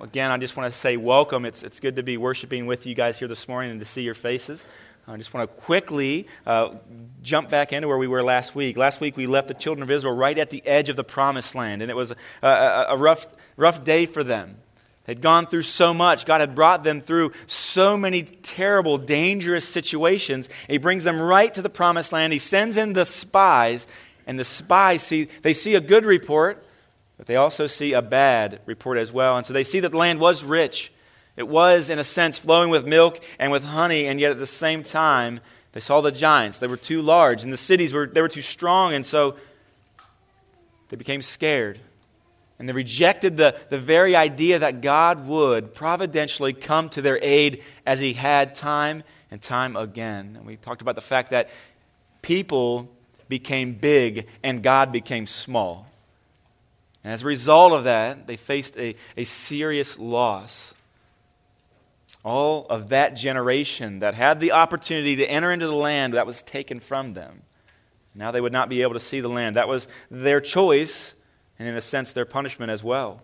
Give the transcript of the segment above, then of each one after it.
again, I just want to say welcome. It's, it's good to be worshiping with you guys here this morning and to see your faces. I just want to quickly uh, jump back into where we were last week. Last week, we left the children of Israel right at the edge of the promised land, and it was a, a, a rough, rough day for them. They'd gone through so much. God had brought them through so many terrible, dangerous situations. He brings them right to the promised land. He sends in the spies, and the spies see they see a good report, but they also see a bad report as well. And so they see that the land was rich. It was, in a sense, flowing with milk and with honey, and yet at the same time, they saw the giants. They were too large, and the cities were, they were too strong, and so they became scared. And they rejected the, the very idea that God would providentially come to their aid as He had time and time again. And we talked about the fact that people became big and God became small. And as a result of that, they faced a, a serious loss. All of that generation that had the opportunity to enter into the land that was taken from them. Now they would not be able to see the land. That was their choice and in a sense, their punishment as well.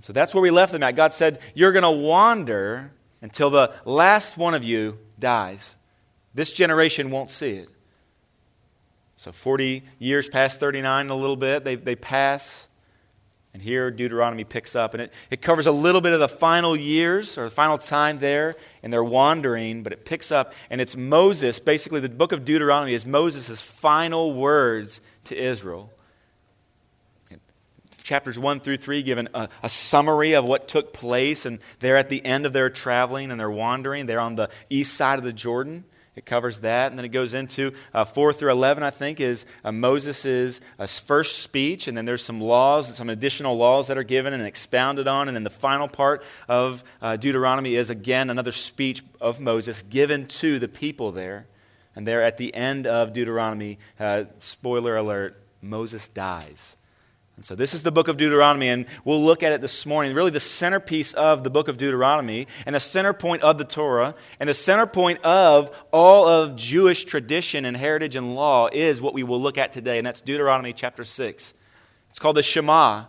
So that's where we left them at. God said, You're going to wander until the last one of you dies. This generation won't see it. So 40 years past 39, a little bit, they, they pass. And here Deuteronomy picks up. And it, it covers a little bit of the final years or the final time there and they're wandering, but it picks up. And it's Moses, basically, the book of Deuteronomy is Moses' final words to Israel chapters 1 through 3 give an, a, a, summary of what took place, and they're at the end of their traveling and they're wandering. They're on the east side of the Jordan. It covers that. And then it goes into uh, 4 through 11, I think, is uh, Moses' uh, first speech. And then there's some laws, some additional laws that are given and expounded on. And then the final part of uh, Deuteronomy is, again, another speech of Moses given to the people there. And there at the end of Deuteronomy, uh, spoiler alert, Moses dies. And so this is the book of Deuteronomy, and we'll look at it this morning. Really, the centerpiece of the book of Deuteronomy, and the center point of the Torah, and the center point of all of Jewish tradition and heritage and law is what we will look at today, and that's Deuteronomy chapter 6. It's called the Shema.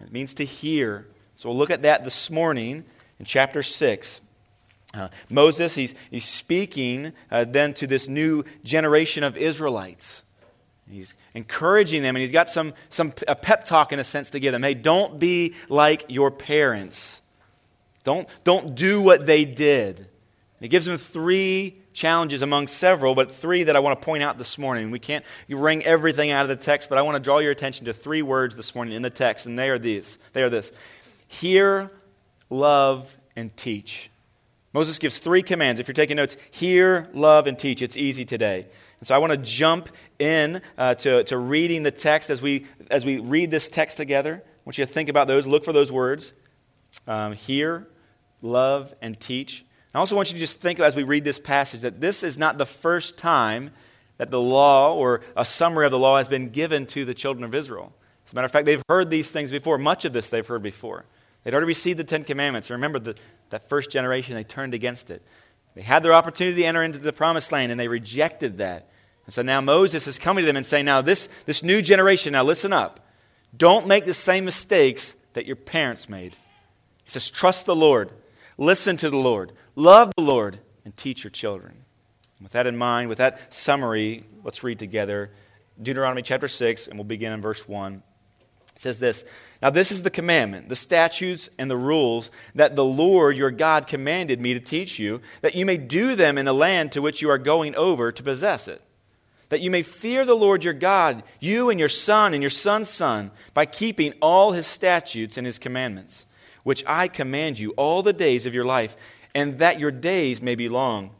It means to hear. So we'll look at that this morning in chapter 6. Uh, Moses, he's, he's speaking uh, then to this new generation of Israelites. He's encouraging them, and he's got some, some a pep talk in a sense to give them. Hey, don't be like your parents. Don't, don't do what they did. And he gives them three challenges among several, but three that I want to point out this morning. We can't wring everything out of the text, but I want to draw your attention to three words this morning in the text, and they are these. They are this. Hear, love, and teach. Moses gives three commands. If you're taking notes, hear, love, and teach. It's easy today. And so I want to jump in uh, to, to reading the text as we, as we read this text together. I want you to think about those, look for those words um, hear, love, and teach. I also want you to just think as we read this passage that this is not the first time that the law or a summary of the law has been given to the children of Israel. As a matter of fact, they've heard these things before. Much of this they've heard before. They'd already received the Ten Commandments. Remember, the, that first generation, they turned against it. They had their opportunity to enter into the promised land, and they rejected that. And so now Moses is coming to them and saying, Now, this, this new generation, now listen up. Don't make the same mistakes that your parents made. He says, Trust the Lord, listen to the Lord, love the Lord, and teach your children. With that in mind, with that summary, let's read together Deuteronomy chapter 6, and we'll begin in verse 1. It says this Now, this is the commandment, the statutes, and the rules that the Lord your God commanded me to teach you, that you may do them in the land to which you are going over to possess it. That you may fear the Lord your God, you and your son and your son's son, by keeping all his statutes and his commandments, which I command you all the days of your life, and that your days may be long.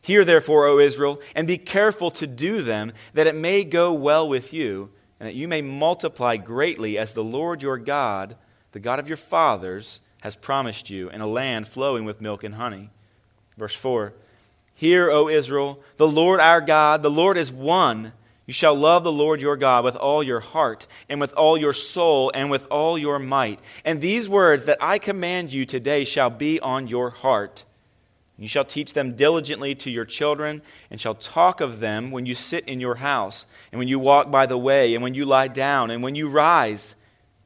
Hear therefore, O Israel, and be careful to do them, that it may go well with you and that you may multiply greatly as the Lord your God, the God of your fathers, has promised you, in a land flowing with milk and honey. Verse 4 Hear, O Israel, the Lord our God, the Lord is one. You shall love the Lord your God with all your heart, and with all your soul, and with all your might. And these words that I command you today shall be on your heart. You shall teach them diligently to your children, and shall talk of them when you sit in your house, and when you walk by the way, and when you lie down, and when you rise.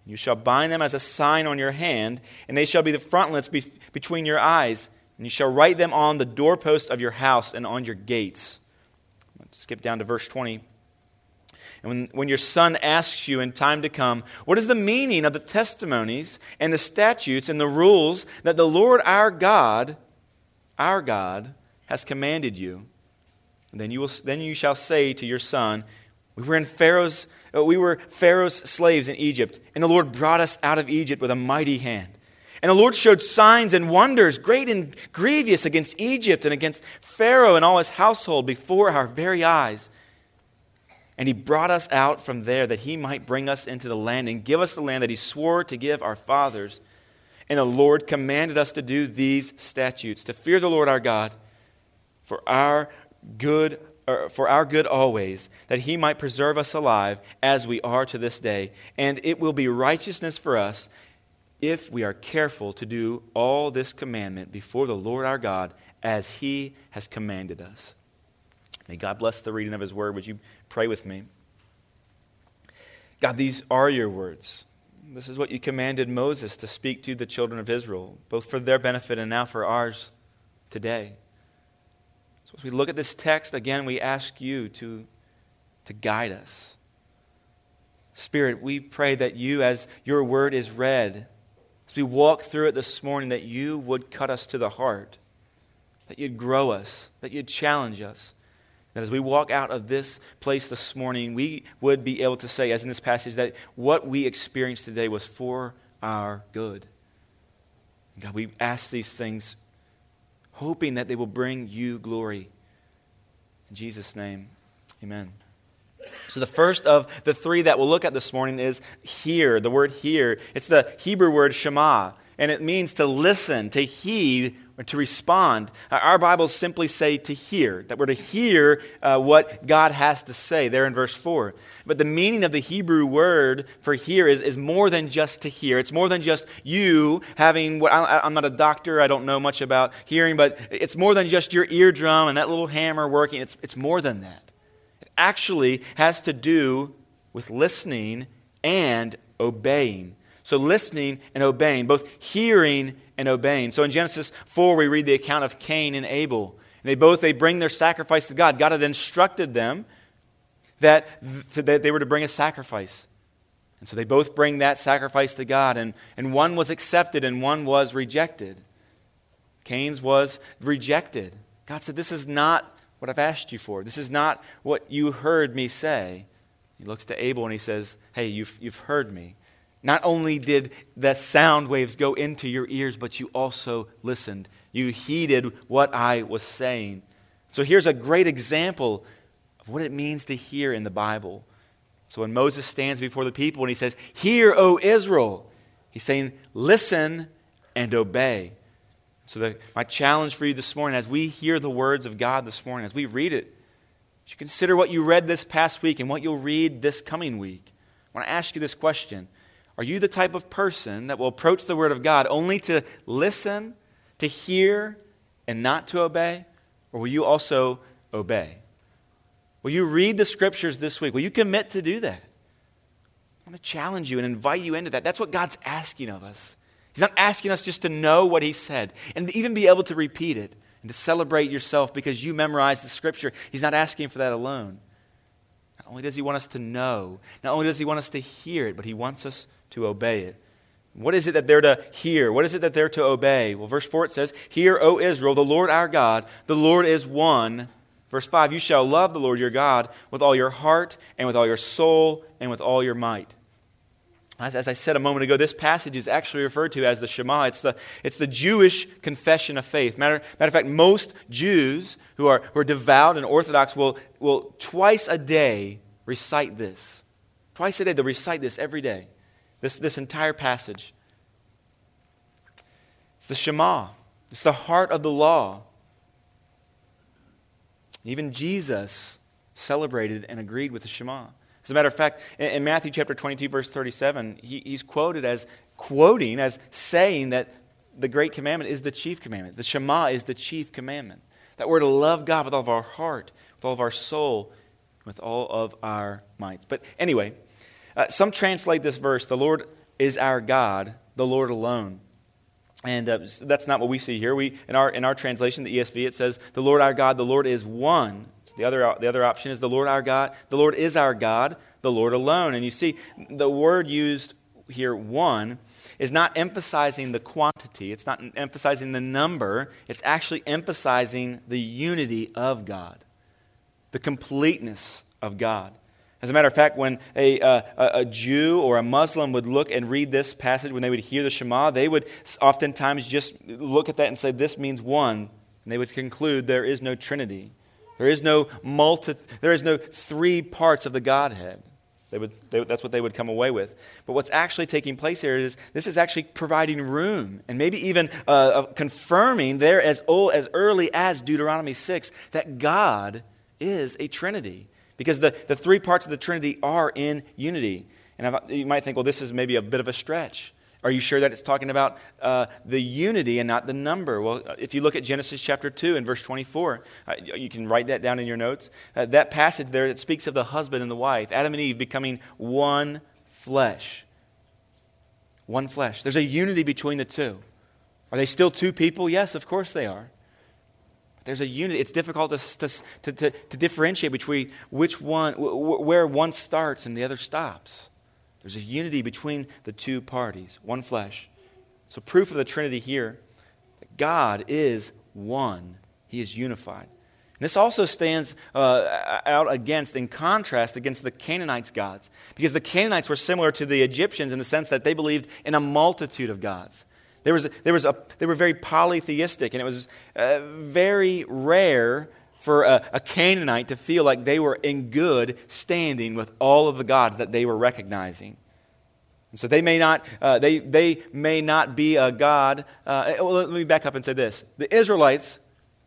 You shall bind them as a sign on your hand, and they shall be the frontlets be- between your eyes. And you shall write them on the doorpost of your house and on your gates. Let's skip down to verse 20. And when, when your son asks you in time to come, what is the meaning of the testimonies and the statutes and the rules that the Lord our God, our God, has commanded you? then you, will, then you shall say to your son, We were in Pharaoh's uh, we were Pharaoh's slaves in Egypt, and the Lord brought us out of Egypt with a mighty hand. And the Lord showed signs and wonders, great and grievous, against Egypt and against Pharaoh and all his household before our very eyes. And he brought us out from there that he might bring us into the land and give us the land that he swore to give our fathers. And the Lord commanded us to do these statutes, to fear the Lord our God for our good er, for our good always, that he might preserve us alive as we are to this day. And it will be righteousness for us if we are careful to do all this commandment before the Lord our God as he has commanded us. May God bless the reading of his word. Would you pray with me? God, these are your words. This is what you commanded Moses to speak to the children of Israel, both for their benefit and now for ours today. So as we look at this text, again, we ask you to, to guide us. Spirit, we pray that you, as your word is read, as we walk through it this morning, that you would cut us to the heart, that you'd grow us, that you'd challenge us. That as we walk out of this place this morning, we would be able to say, as in this passage, that what we experienced today was for our good. God, we ask these things hoping that they will bring you glory. In Jesus' name, amen. So, the first of the three that we'll look at this morning is hear. The word hear. It's the Hebrew word shema, and it means to listen, to heed, to respond. Uh, our Bibles simply say to hear, that we're to hear uh, what God has to say there in verse 4. But the meaning of the Hebrew word for hear is, is more than just to hear. It's more than just you having what I, I'm not a doctor, I don't know much about hearing, but it's more than just your eardrum and that little hammer working. It's, it's more than that. It actually has to do with listening and obeying. So, listening and obeying, both hearing and obeying. So, in Genesis 4, we read the account of Cain and Abel. And they both they bring their sacrifice to God. God had instructed them that, that they were to bring a sacrifice. And so they both bring that sacrifice to God, and, and one was accepted and one was rejected. Cain's was rejected. God said, This is not what I've asked you for. This is not what you heard me say. He looks to Abel and he says, Hey, you've, you've heard me. Not only did the sound waves go into your ears, but you also listened. You heeded what I was saying. So here's a great example of what it means to hear in the Bible. So when Moses stands before the people and he says, Hear, O Israel, he's saying, Listen and obey. So, the, my challenge for you this morning, as we hear the words of God this morning, as we read it, you consider what you read this past week and what you'll read this coming week. I want to ask you this question are you the type of person that will approach the Word of God only to listen, to hear, and not to obey? Or will you also obey? Will you read the Scriptures this week? Will you commit to do that? I want to challenge you and invite you into that. That's what God's asking of us. He's not asking us just to know what He said and even be able to repeat it and to celebrate yourself because you memorized the Scripture. He's not asking for that alone. Not only does He want us to know, not only does He want us to hear it, but He wants us to obey it. What is it that they're to hear? What is it that they're to obey? Well, verse 4 it says, Hear, O Israel, the Lord our God, the Lord is one. Verse 5, You shall love the Lord your God with all your heart, and with all your soul, and with all your might. As, I said a moment ago, this passage is actually referred to as the Shema. It's the, it's the Jewish confession of faith. Matter, matter of fact, most Jews who are, who are devout and orthodox will, will twice a day recite this. Twice a day, they'll recite this every day. This, this entire passage. It's the Shema, it's the heart of the law. Even Jesus celebrated and agreed with the Shema. As a matter of fact, in, in Matthew chapter 22, verse 37, he, he's quoted as quoting, as saying that the great commandment is the chief commandment. The Shema is the chief commandment. That we're to love God with all of our heart, with all of our soul, with all of our minds. But anyway, uh, some translate this verse, the Lord is our God, the Lord alone. And uh, that's not what we see here. We, in, our, in our translation, the ESV, it says, The Lord our God, the Lord is one. So the, other, the other option is, The Lord our God, the Lord is our God, the Lord alone. And you see, the word used here, one, is not emphasizing the quantity, it's not emphasizing the number, it's actually emphasizing the unity of God, the completeness of God. As a matter of fact, when a, uh, a Jew or a Muslim would look and read this passage, when they would hear the Shema, they would oftentimes just look at that and say, This means one. And they would conclude there is no Trinity. There is no multi, there is no three parts of the Godhead. They would, they, that's what they would come away with. But what's actually taking place here is this is actually providing room and maybe even uh, confirming there as, old, as early as Deuteronomy 6 that God is a Trinity. Because the, the three parts of the Trinity are in unity. And I've, you might think, well, this is maybe a bit of a stretch. Are you sure that it's talking about uh, the unity and not the number? Well, if you look at Genesis chapter 2 and verse 24, uh, you can write that down in your notes. Uh, that passage there, it speaks of the husband and the wife, Adam and Eve becoming one flesh. One flesh. There's a unity between the two. Are they still two people? Yes, of course they are. There's a unity. It's difficult to, to, to, to differentiate between which one, where one starts and the other stops. There's a unity between the two parties, one flesh. So, proof of the Trinity here that God is one, He is unified. And this also stands uh, out against, in contrast, against the Canaanites' gods. Because the Canaanites were similar to the Egyptians in the sense that they believed in a multitude of gods. There was, there was a, they were very polytheistic, and it was uh, very rare for a, a, Canaanite to feel like they were in good standing with all of the gods that they were recognizing. And so they may not, uh, they, they may not be a god. Uh, well, let me back up and say this. The Israelites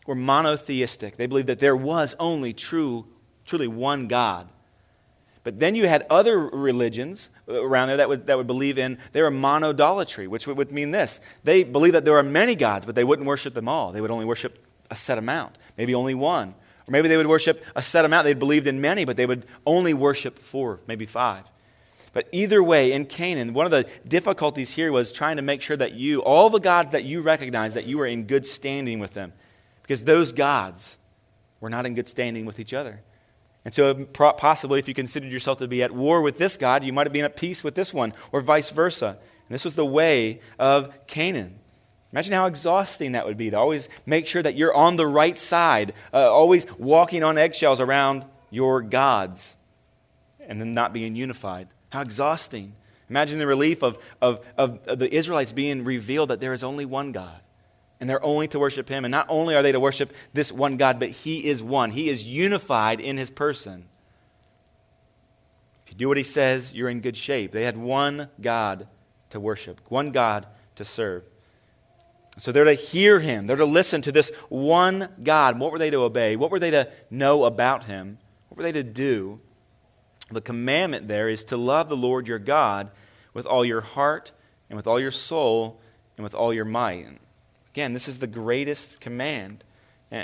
were monotheistic. They believed that there was only true, truly one God. But then you had other religions around there that would, that would believe in, they were monodolatry, which would, mean this. They believed that there are many gods, but they wouldn't worship them all. They would only worship a set amount, maybe only one. Or maybe they would worship a set amount. They believed in many, but they would only worship four, maybe five. But either way, in Canaan, one of the difficulties here was trying to make sure that you, all the gods that you recognize, that you were in good standing with them. Because those gods were not in good standing with each other. And so, possibly, if you considered yourself to be at war with this God, you might have been at peace with this one, or vice versa. And this was the way of Canaan. Imagine how exhausting that would be to always make sure that you're on the right side, uh, always walking on eggshells around your gods, and then not being unified. How exhausting. Imagine the relief of, of, of, of the Israelites being revealed that there is only one God and they're only to worship him. And not only are they to worship this one God, but he is one. He is unified in his person. If you do what he says, you're in good shape. They had one God to worship, one God to serve. So they're to hear him, they're to listen to this one God. What were they to obey? What were they to know about him? What were they to do? The commandment there is to love the Lord your God with all your heart and with all your soul and with all your might. Again, this is the greatest command. Uh,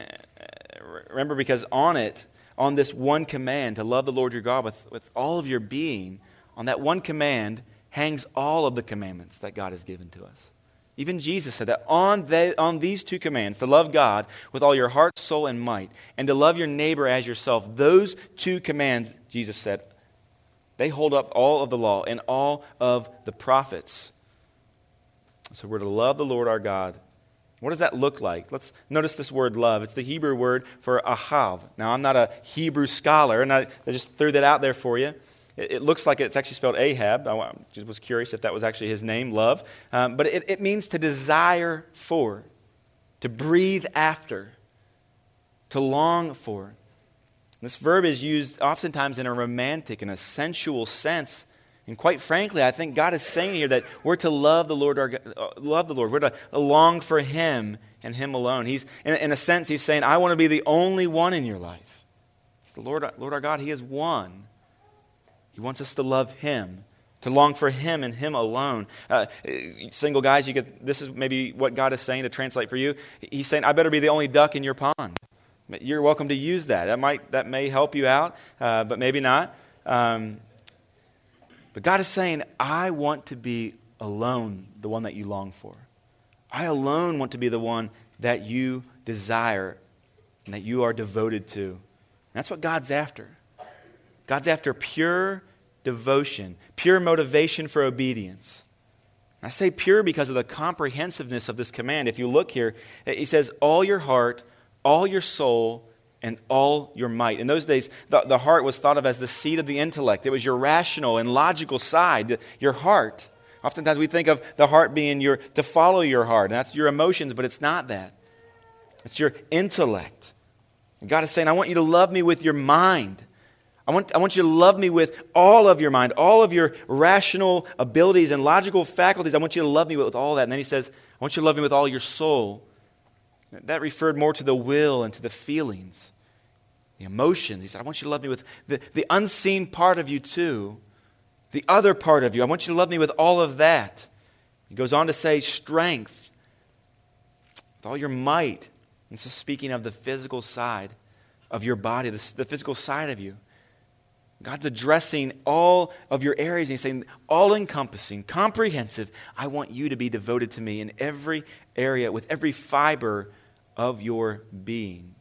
remember, because on it, on this one command to love the Lord your God with, with all of your being, on that one command hangs all of the commandments that God has given to us. Even Jesus said that on, the, on these two commands, to love God with all your heart, soul, and might, and to love your neighbor as yourself, those two commands, Jesus said, they hold up all of the law and all of the prophets. So we're to love the Lord our God what does that look like? Let's notice this word love. It's the Hebrew word for ahav. Now, I'm not a Hebrew scholar, and I, I just threw that out there for you. It, it, looks like it's actually spelled Ahab. I just was curious if that was actually his name, love. Um, but it, it means to desire for, to breathe after, to long for. This verb is used oftentimes in a romantic and a sensual sense and quite frankly, I think God is saying here that we're to love the Lord, our, uh, love the Lord. We're to long for Him and Him alone. He's, in, in a sense, He's saying, I want to be the only one in your life. It's the Lord, Lord our God. He is one. He wants us to love Him, to long for Him and Him alone. Uh, single guys, you get this is maybe what God is saying to translate for you. He's saying, I better be the only duck in your pond. You're welcome to use that. That might that may help you out, uh, but maybe not. Um, But God is saying, I want to be alone, the one that you long for. I alone want to be the one that you desire and that you are devoted to. And that's what God's after. God's after pure devotion, pure motivation for obedience. I say pure because of the comprehensiveness of this command. If you look here, he says, all your heart, all your soul, and all your might. In those days, the, the heart was thought of as the seat of the intellect. It was your rational and logical side, your heart. Oftentimes we think of the heart being your to follow your heart, and that's your emotions, but it's not that. It's your intellect. And God is saying, I want you to love me with your mind. I want, I want you to love me with all of your mind, all of your rational abilities and logical faculties. I want you to love me with all that. And then he says, I want you to love me with all your soul. That referred more to the will and to the feelings, the emotions. He said, I want you to love me with the, the unseen part of you too, the other part of you. I want you to love me with all of that. He goes on to say, strength, with all your might. This is speaking of the physical side of your body, the, the physical side of you. God's addressing all of your areas and He's saying, all encompassing, comprehensive. I want you to be devoted to me in every area, with every fiber of your being.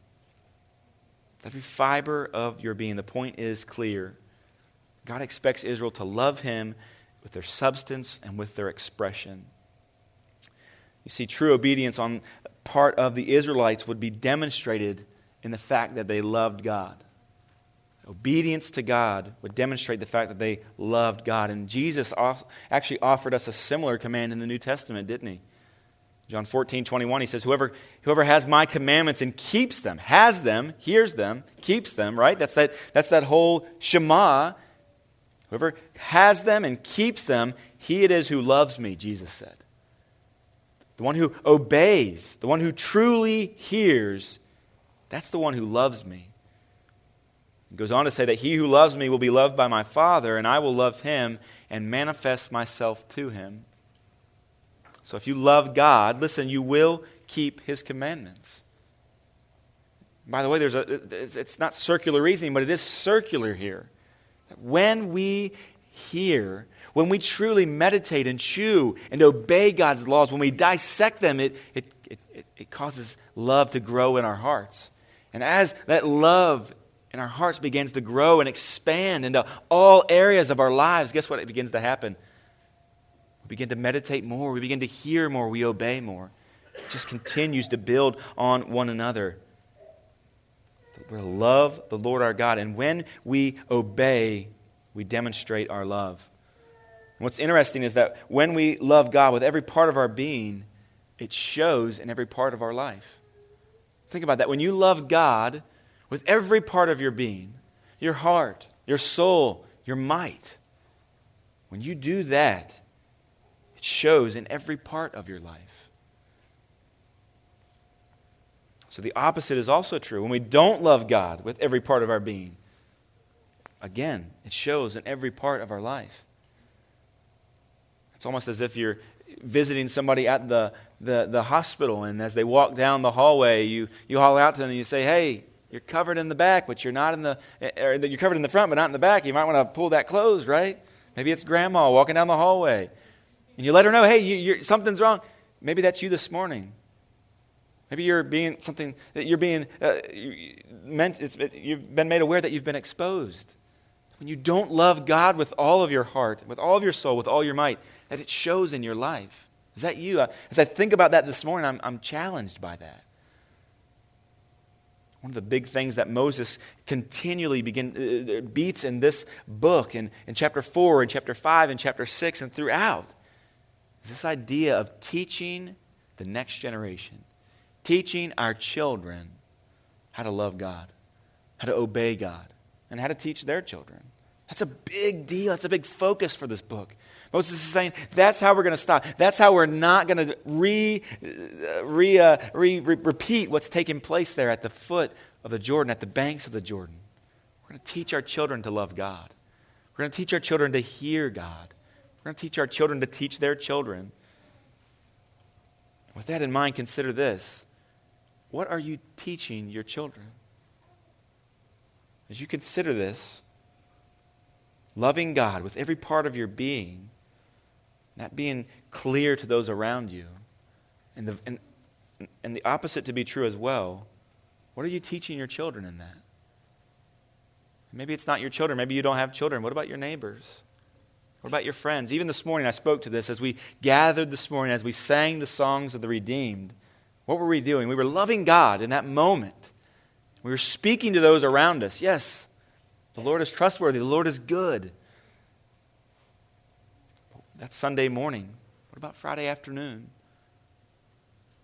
Every fiber of your being. The point is clear. God expects Israel to love Him with their substance and with their expression. You see, true obedience on part of the Israelites would be demonstrated in the fact that they loved God. Obedience to God would demonstrate the fact that they loved God. And Jesus actually offered us a similar command in the New Testament, didn't he? John 14, 21, he says, whoever, whoever has my commandments and keeps them, has them, hears them, keeps them, right? That's that, that's that whole Shema. Whoever has them and keeps them, he it is who loves me, Jesus said. The one who obeys, the one who truly hears, that's the one who loves me. He goes on to say that he who loves me will be loved by my Father, and I will love him and manifest myself to him. So if you love God, listen, you will keep his commandments. By the way, there's a, it's not circular reasoning, but it is circular here. When we hear, when we truly meditate and chew and obey God's laws, when we dissect them, it, it, it, it causes love to grow in our hearts. And as that love and our hearts begins to grow and expand into all areas of our lives, guess what? It begins to happen. We begin to meditate more. We begin to hear more. We obey more. It just continues to build on one another. We love the Lord our God. And when we obey, we demonstrate our love. And what's interesting is that when we love God with every part of our being, it shows in every part of our life. Think about that. When you love God, with every part of your being your heart, your soul, your might. When you do that, it shows in every part of your life. So the opposite is also true. When we don't love God with every part of our being, again, it shows in every part of our life. It's almost as if you're visiting somebody at the, the, the hospital, and as they walk down the hallway, you, you haul out to them and you say, Hey, you're covered in the back, but you're not in the, eh, or you're covered in the front, but not in the back. You might want to pull that closed, right? Maybe it's grandma walking down the hallway. And you let her know, hey, you, something's wrong. Maybe that's you this morning. Maybe you're being something, that you're being, uh, meant, you've been made aware that you've been exposed. When you don't love God with all of your heart, with all of your soul, with all your might, that it shows in your life. Is that you? As I think about that this morning, I'm, I'm challenged by that. One of the big things that Moses continually begin, uh, uh, beats in this book, in, in chapter 4, and chapter 5, and chapter 6, and throughout, is this idea of teaching the next generation, teaching our children how to love God, how to obey God, and how to teach their children. That's a big deal. That's a big focus for this book. Moses is saying that's how we're going to stop. That's how we're not going to re, re, uh, re, re, repeat what's taking place there at the foot of the Jordan, at the banks of the Jordan. We're going to teach our children to love God. We're going to teach our children to hear God. We're going to teach our children to teach their children. With that in mind, consider this. What are you teaching your children? As you consider this, loving God with every part of your being, that being clear to those around you, and the, and, and the opposite to be true as well, what are you teaching your children in that? Maybe it's not your children. Maybe you don't have children. What about your neighbors? What about your friends? Even this morning, I spoke to this as we gathered this morning, as we sang the songs of the redeemed. What were we doing? We were loving God in that moment. We were speaking to those around us. Yes, the Lord is trustworthy, the Lord is good. That's Sunday morning. What about Friday afternoon?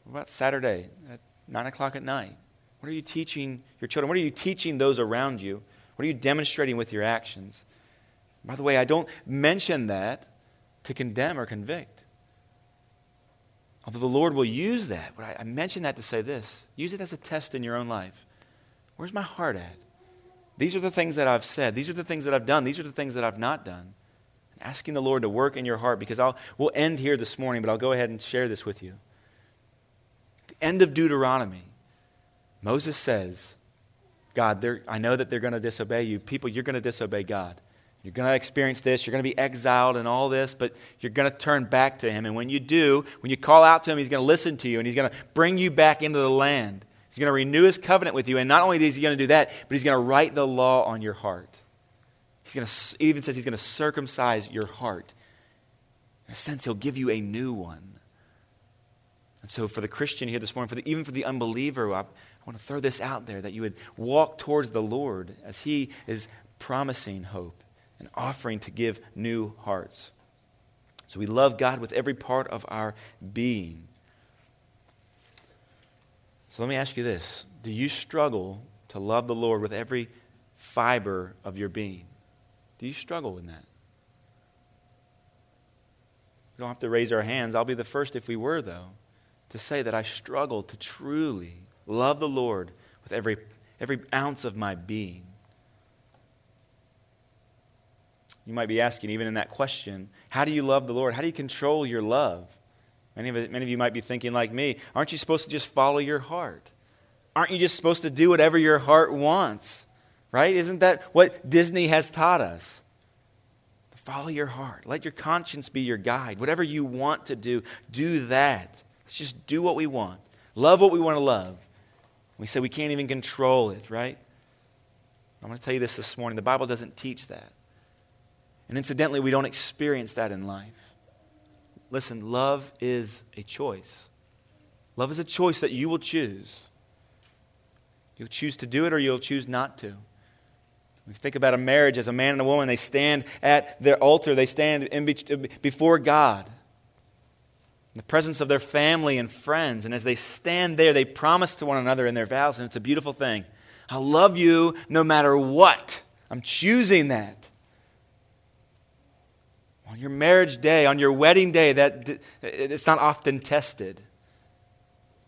What about Saturday at 9 o'clock at night? What are you teaching your children? What are you teaching those around you? What are you demonstrating with your actions? By the way, I don't mention that to condemn or convict. Although the Lord will use that, but I mention that to say this use it as a test in your own life. Where's my heart at? These are the things that I've said. These are the things that I've done. These are the things that I've not done. Asking the Lord to work in your heart because I'll, we'll end here this morning, but I'll go ahead and share this with you. At the end of Deuteronomy, Moses says, God, I know that they're going to disobey you. People, you're going to disobey God. You're going to experience this. You're going to be exiled and all this, but you're going to turn back to Him. And when you do, when you call out to Him, He's going to listen to you and He's going to bring you back into the land. He's going to renew His covenant with you. And not only is He going to do that, but He's going to write the law on your heart. He's going to, he even says He's going to circumcise your heart. In a sense, He'll give you a new one. And so, for the Christian here this morning, for the, even for the unbeliever, I, I want to throw this out there that you would walk towards the Lord as He is promising hope and offering to give new hearts. So we love God with every part of our being. So let me ask you this Do you struggle to love the Lord with every fiber of your being? Do you struggle in that? We don't have to raise our hands. I'll be the first if we were, though, to say that I struggle to truly love the Lord with every, every ounce of my being. You might be asking, even in that question, how do you love the Lord? How do you control your love? Many of, many of you might be thinking, like me, aren't you supposed to just follow your heart? Aren't you just supposed to do whatever your heart wants? Right? Isn't that what Disney has taught us? Follow your heart. Let your conscience be your guide. Whatever you want to do, do that. Let's just do what we want. Love what we want to love. We say we can't even control it, right? I'm going to tell you this this morning. The Bible doesn't teach that. And incidentally, we don't experience that in life. Listen, love is a choice. Love is a choice that you will choose. You'll choose to do it or you'll choose not to. We think about a marriage as a man and a woman. They stand at their altar, they stand be- before God, in the presence of their family and friends. And as they stand there, they promise to one another in their vows, and it's a beautiful thing. I'll love you no matter what. I'm choosing that on your marriage day, on your wedding day, that it's not often tested.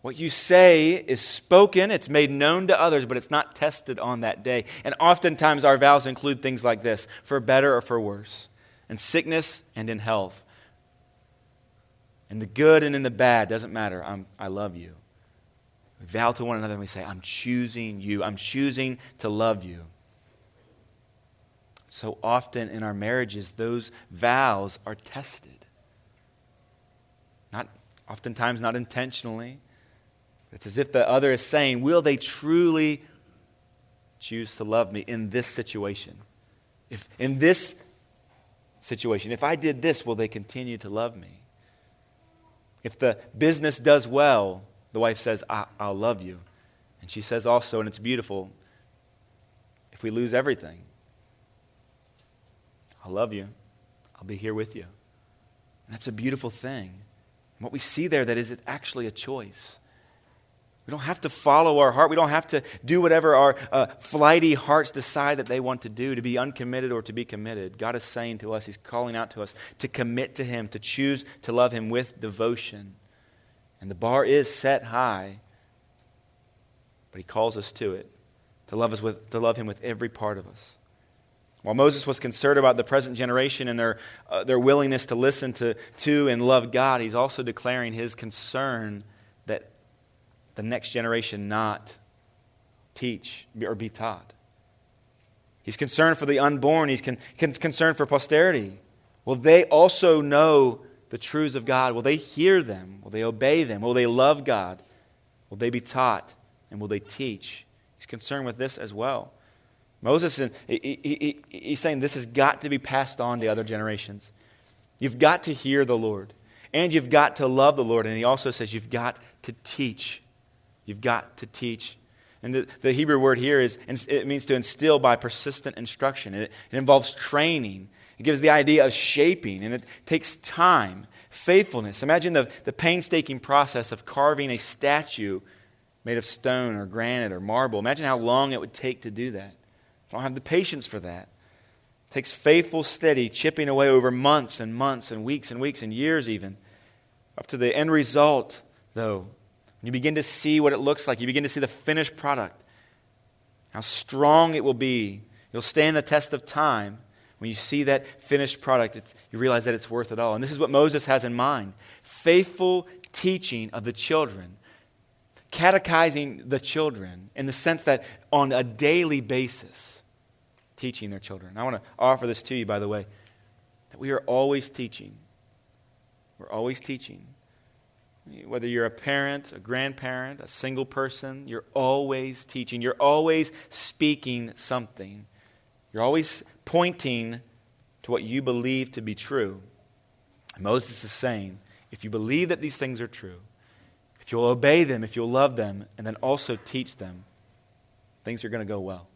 What you say is spoken, it's made known to others, but it's not tested on that day. And oftentimes our vows include things like this for better or for worse, in sickness and in health. In the good and in the bad, doesn't matter. I'm, I love you. We vow to one another and we say, I'm choosing you. I'm choosing to love you. So often in our marriages, those vows are tested. Not oftentimes not intentionally. It's as if the other is saying, Will they truly choose to love me in this situation? If in this situation, if I did this, will they continue to love me? If the business does well, the wife says, I- will love you. And she says also, and it's beautiful, if we lose everything, I'll love you. I'll be here with you. And that's a beautiful thing. And what we see there that is it's actually a choice. We don't have to follow our heart. We don't have to do whatever our uh, flighty hearts decide that they want to do, to be uncommitted or to be committed. God is saying to us, He's calling out to us to commit to Him, to choose to love Him with devotion. And the bar is set high, but He calls us to it, to love, us with, to love Him with every part of us. While Moses was concerned about the present generation and their, uh, their willingness to listen to, to and love God, he's also declaring his concern the next generation not teach or be taught. He's concerned for the unborn. He's con- con- concerned for posterity. Will they also know the truths of God? Will they hear them? Will they obey them? Will they love God? Will they be taught? And will they teach? He's concerned with this as well. Moses, he, he, he's saying this has got to be passed on to other generations. You've got to hear the Lord, and you've got to love the Lord. And he also says you've got to teach. You've got to teach. And the, the Hebrew word here is it means to instill by persistent instruction. It, it involves training. It gives the idea of shaping, and it takes time, faithfulness. Imagine the, the painstaking process of carving a statue made of stone or granite or marble. Imagine how long it would take to do that. I don't have the patience for that. It takes faithful, steady chipping away over months and months and weeks and weeks and years, even. Up to the end result, though, you begin to see what it looks like, you begin to see the finished product, how strong it will be. You'll stand the test of time. When you see that finished product, you realize that it's worth it all. And this is what Moses has in mind faithful teaching of the children catechizing the children in the sense that on a daily basis, teaching their children. I want to offer this to you, by the way, that we are always teaching. We're always teaching. Whether you're a parent, a grandparent, a single person, you're always teaching. You're always speaking something. You're always pointing to what you believe to be true. Moses is saying, if you believe that these things are true, if you'll obey them, if you'll love them, and then also teach them, things are going to go well.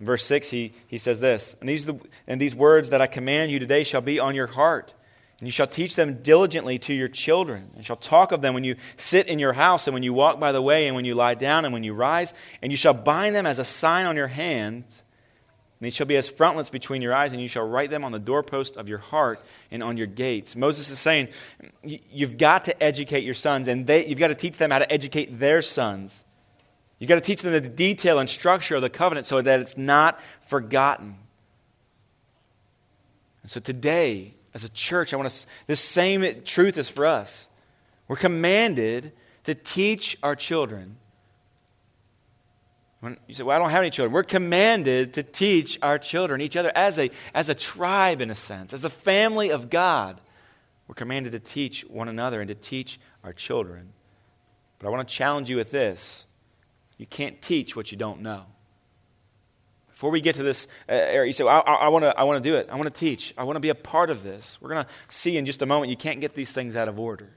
In verse 6, he, he says this and these, the, and these words that I command you today shall be on your heart. And you shall teach them diligently to your children, and shall talk of them when you sit in your house, and when you walk by the way, and when you lie down, and when you rise. And you shall bind them as a sign on your hand, and they shall be as frontlets between your eyes, and you shall write them on the doorpost of your heart and on your gates. Moses is saying, You've got to educate your sons, and they, you've got to teach them how to educate their sons. You've got to teach them the detail and structure of the covenant so that it's not forgotten. And so today, as a church, I want to, this same truth is for us. We're commanded to teach our children when you say, Well, I don't have any children. We're commanded to teach our children, each other, as a, as a tribe, in a sense, as a family of God. We're commanded to teach one another and to teach our children. But I want to challenge you with this you can't teach what you don't know. Before we get to this uh, area, you say, well, I, I, want to do it. I want to teach. I want to be a part of this. We're going to see in just a moment you can't get these things out of order.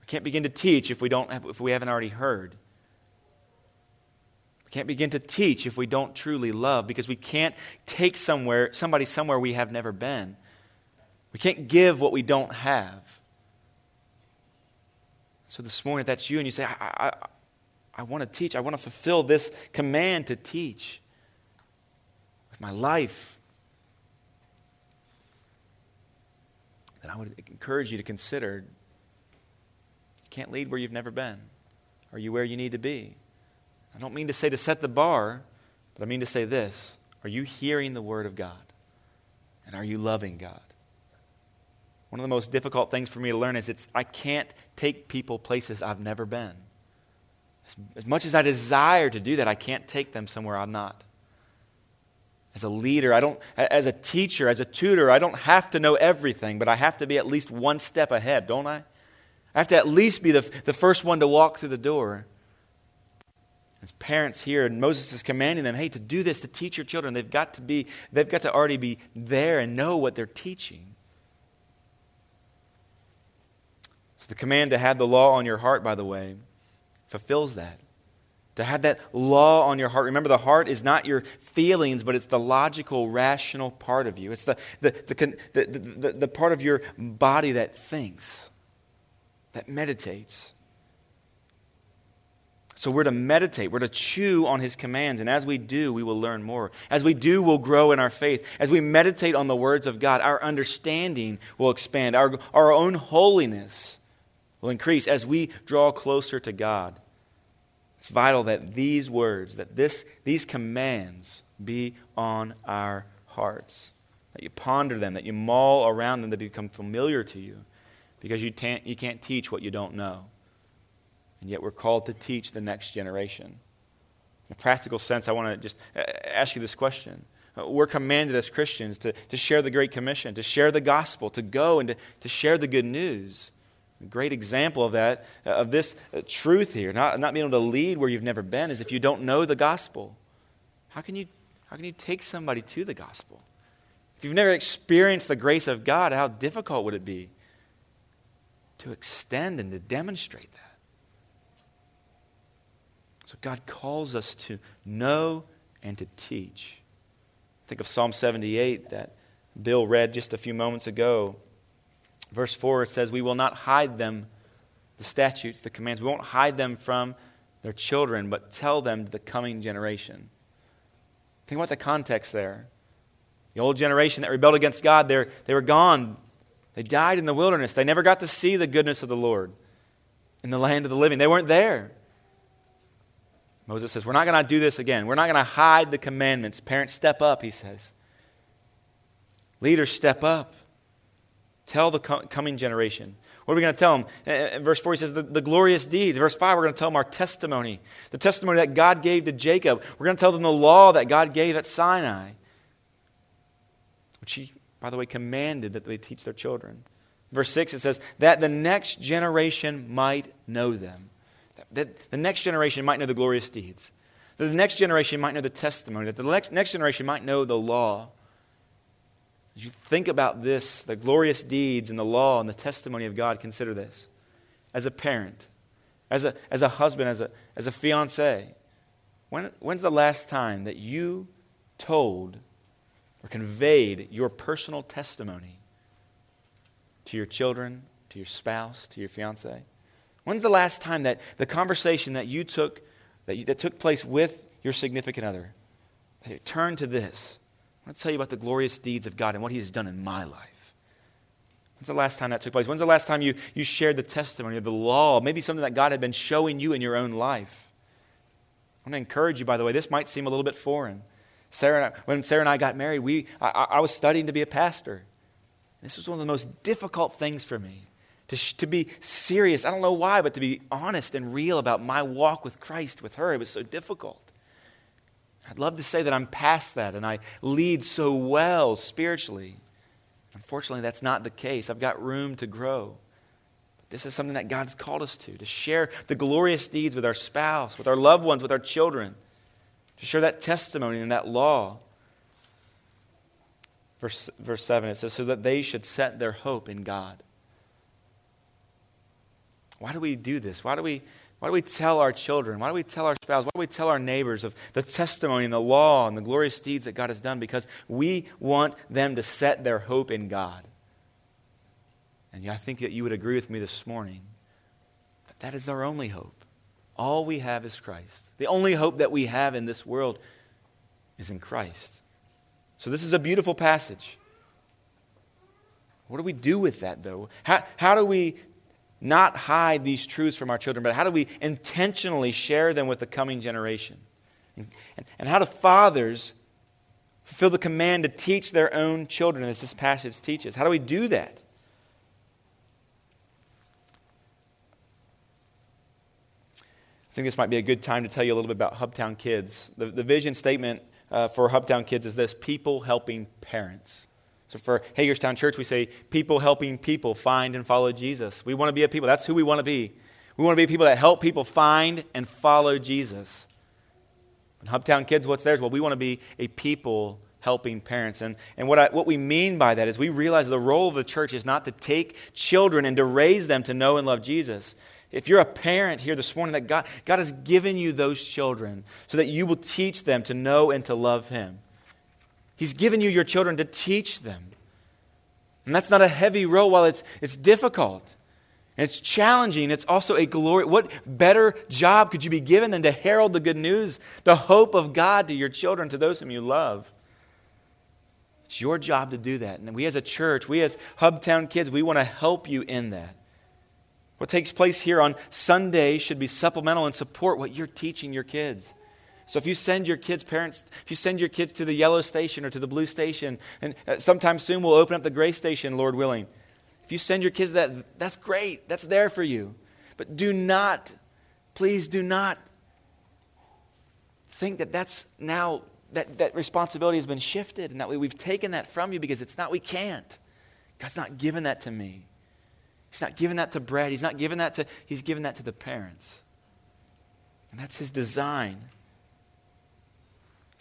We can't begin to teach if we, don't have, if we haven't already heard We can't begin to teach if we don't truly love because we can't take somewhere somebody somewhere we have never been. We can't give what we don't have. So this morning, if that's you and you say, I, I, I want to teach, I want to fulfill this command to teach with my life, then I would encourage you to consider you can't lead where you've never been. Are you where you need to be? I don't mean to say to set the bar, but I mean to say this Are you hearing the Word of God? And are you loving God? One of the most difficult things for me to learn is it's I can't take people places I've never been. As, as much as I desire to do that, I can't take them somewhere I'm not. As a leader, I don't as a teacher, as a tutor, I don't have to know everything, but I have to be at least one step ahead, don't I? I have to at least be the, the first one to walk through the door. As parents here, and Moses is commanding them, hey, to do this, to teach your children, they've got to be, they've got to already be there and know what they're teaching. So the command to have the law on your heart, by the way, fulfills that. To have that law on your heart. Remember, the heart is not your feelings, but it's the logical, rational part of you. It's the, the, the, the, the, the part of your body that thinks, that meditates. So we're to meditate, we're to chew on his commands, and as we do, we will learn more. As we do, we'll grow in our faith. As we meditate on the words of God, our understanding will expand, our, our own holiness will increase as we draw closer to God. It's vital that these words, that this, these commands be on our hearts, that you ponder them, that you mull around them, that become familiar to you, because you can't, you can't teach what you don't know and yet we're called to teach the next generation. In a practical sense, I want to just uh, ask you this question. Uh, we're commanded as Christians to, to share the Great Commission, to share the gospel, to go and to, to share the good news. A great example of that, uh, of this truth here, not, not being able to lead where you've never been, is if you don't know the gospel. How can you, how can you take somebody to the gospel? If you've never experienced the grace of God, how difficult would it be to extend and to demonstrate that? So God calls us to know and to teach. Think of Psalm 78 that Bill read just a few moments ago. Verse 4 it says, We will not hide them, the statutes, the commands. We won't hide them from their children, but tell them to the coming generation. Think about the context there. The old generation that rebelled against God, they were gone. They died in the wilderness. They never got to see the goodness of the Lord in the land of the living. They weren't there. Moses says, We're not going to do this again. We're not going to hide the commandments. Parents, step up, he says. Leaders, step up. Tell the coming generation. What are we going to tell them? In verse 4, he says, the, the, glorious deeds. Verse 5, we're going to tell them our testimony. The testimony that God gave to Jacob. We're going to tell them the law that God gave at Sinai, which he, by the way, commanded that they teach their children. Verse 6, it says, that the next generation might know them that the next generation might know the glorious deeds, that the next generation might know the testimony, that the next, next generation might know the law. As you think about this, the glorious deeds and the law and the testimony of God, consider this. As a parent, as a, as a husband, as a, as a fiance, when, when's the last time that you told or conveyed your personal testimony to your children, to your spouse, to your fiance? When's the last time that the conversation that you took, that, you, that took place with your significant other, that you turned to this? I want to tell you about the glorious deeds of God and what He has done in my life. When's the last time that took place? When's the last time you, you shared the testimony of the law, maybe something that God had been showing you in your own life? I want to encourage you, by the way, this might seem a little bit foreign. Sarah and I, when Sarah and I got married, we, I, I was studying to be a pastor. This was one of the most difficult things for me to, to be serious. I don't know why, but to be honest and real about my walk with Christ with her. It was so difficult. I'd love to say that I'm past that and I lead so well spiritually. Unfortunately, that's not the case. I've got room to grow. This is something that God's called us to, to share the glorious deeds with our spouse, with our loved ones, with our children, to share that testimony and that law. Verse, verse 7, it says, so that they should set their hope in God. Why do we do this? Why do we, why do we tell our children? Why do we tell our spouse? Why do we tell our neighbors of the testimony and the law and the glorious deeds that God has done? Because we want them to set their hope in God. And I think that you would agree with me this morning that that is our only hope. All we have is Christ. The only hope that we have in this world is in Christ. So, this is a beautiful passage. What do we do with that, though? How, how do we not hide these truths from our children, but how do we intentionally share them with the coming generation? And, and, how do fathers fulfill the command to teach their own children, as this passage teaches? How do we do that? I think this might be a good time to tell you a little bit about Hubtown Kids. The, the vision statement uh, for Hubtown Kids is this people helping parents. So for Hagerstown Church, we say people helping people find and follow Jesus. We want to be a people. That's who we want to be. We want to be people that help people find and follow Jesus. And Hubtown Kids, what's theirs? Well, we want to be a people helping parents. And, and what, I, what we mean by that is we realize the role of the church is not to take children and to raise them to know and love Jesus. If you're a parent here this morning, that God, God has given you those children so that you will teach them to know and to love Him. He's given you your children to teach them. And that's not a heavy role while it's, it's difficult. And it's challenging. It's also a glory. What better job could you be given than to herald the good news, the hope of God to your children, to those whom you love? It's your job to do that. And we as a church, we as Hubtown kids, we want to help you in that. What takes place here on Sunday should be supplemental and support what you're teaching your kids. So if you send your kids' parents, if you send your kids to the yellow station or to the blue station, and uh, sometime soon we'll open up the gray station, Lord willing. If you send your kids that, that's great. That's there for you. But do not, please do not think that that's now, that, that responsibility has been shifted and that we, we've taken that from you because it's not, we can't. God's not given that to me. He's not giving that to Brad. He's not giving that to, he's giving that to the parents. And that's his design.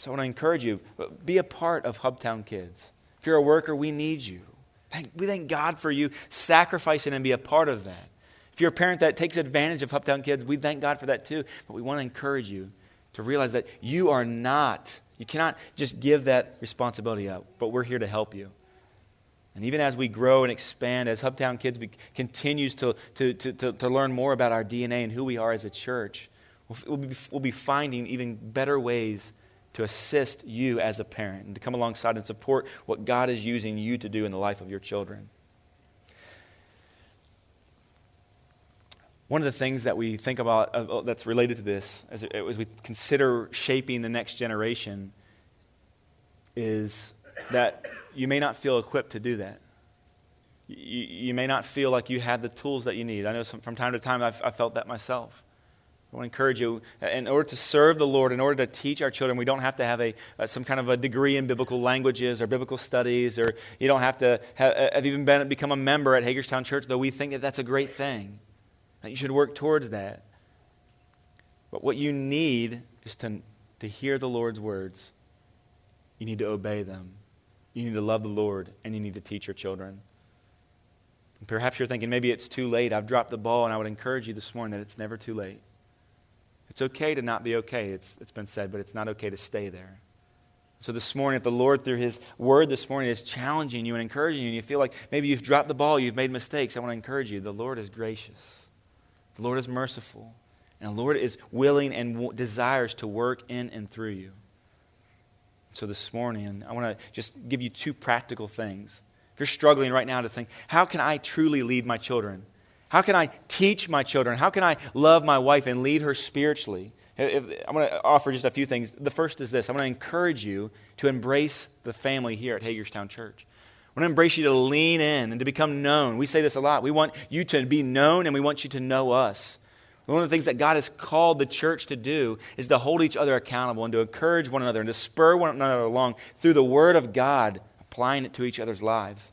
So I want to encourage you, uh, be a part of Hubtown Kids. If you're a worker, we need you. We thank God for you sacrificing and be a part of that. If you're a parent that takes advantage of Hubtown Kids, we thank God for that too. But we want to encourage you to realize that you are not, you cannot just give that responsibility up, but we're here to help you. And even as we grow and expand, as Hubtown Kids be, continues to, to, to, to, to learn more about our DNA and who we are as a church, we'll, we'll, be, we'll be finding even better ways to assist you as a parent and to come alongside and support what God is using you to do in the life of your children. One of the things that we think about uh, that's related to this as, as we consider shaping the next generation is that you may not feel equipped to do that. You, you may not feel like you have the tools that you need. I know some, from time to time I've, I've felt that myself. I want to encourage you, in order to serve the Lord, in order to teach our children, we don't have to have a, uh, some kind of a degree in biblical languages or biblical studies, or you don't have to have, uh, have even been, become a member at Hagerstown Church, though we think that that's a great thing, that you should work towards that. But what you need is to, to hear the Lord's words. You need to obey them. You need to love the Lord, and you need to teach your children. And perhaps you're thinking, maybe it's too late. I've dropped the ball, and I would encourage you this morning that it's never too late. It's okay to not be okay, it's, it's been said, but it's not okay to stay there. So this morning, if the Lord, through His Word this morning, is challenging you and encouraging you, and you feel like maybe you've dropped the ball, you've made mistakes, I want to encourage you. The Lord is gracious, the Lord is merciful, and the Lord is willing and w- desires to work in and through you. So this morning, I want to just give you two practical things. If you're struggling right now to think, how can I truly lead my children? How can I teach my children? How can I love my wife and lead her spiritually? I'm going to offer just a few things. The first is this I'm going to encourage you to embrace the family here at Hagerstown Church. I want to embrace you to lean in and to become known. We say this a lot. We want you to be known and we want you to know us. One of the things that God has called the church to do is to hold each other accountable and to encourage one another and to spur one another along through the Word of God, applying it to each other's lives.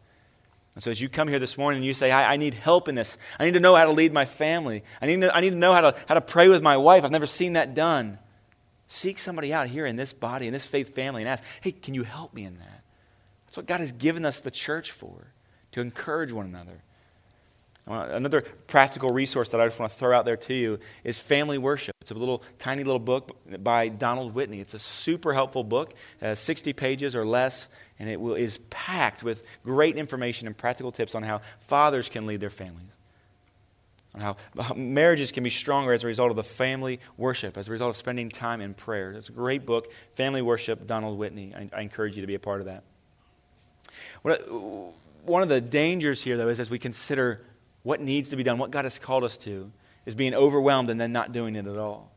And so as you come here this morning and you say, I, I, need help in this, I need to know how to lead my family, I need to, I need to know how to, how to pray with my wife, I've never seen that done. Seek somebody out here in this body, in this faith family, and ask, hey, can you help me in that? That's what God has given us the church for, to encourage one another. Another practical resource that I just want to throw out there to you is Family Worship. It's a little tiny little book by Donald Whitney. It's a super helpful book, uh, 60 pages or less, and it will, is packed with great information and practical tips on how fathers can lead their families, on how marriages can be stronger as a result of the family worship, as a result of spending time in prayer. It's a great book, Family Worship, Donald Whitney. I, I encourage you to be a part of that. One of the dangers here, though, is as we consider what needs to be done, what God has called us to, is being overwhelmed and then not doing it at all.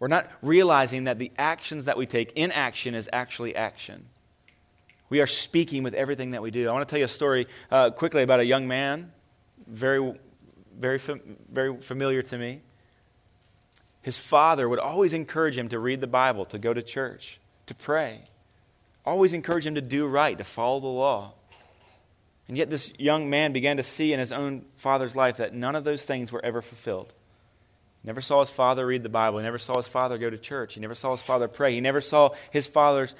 We're not realizing that the actions that we take, in action is actually action. We are speaking with everything that we do. I want to tell you a story uh, quickly about a young man, very, very, very familiar to me. His father would always encourage him to read the Bible, to go to church, to pray. Always encourage him to do right, to follow the law. And yet, this young man began to see in his own father's life that none of those things were ever fulfilled. He never saw his father read the Bible. He never saw his father go to church. He never saw his father pray. He never saw his father's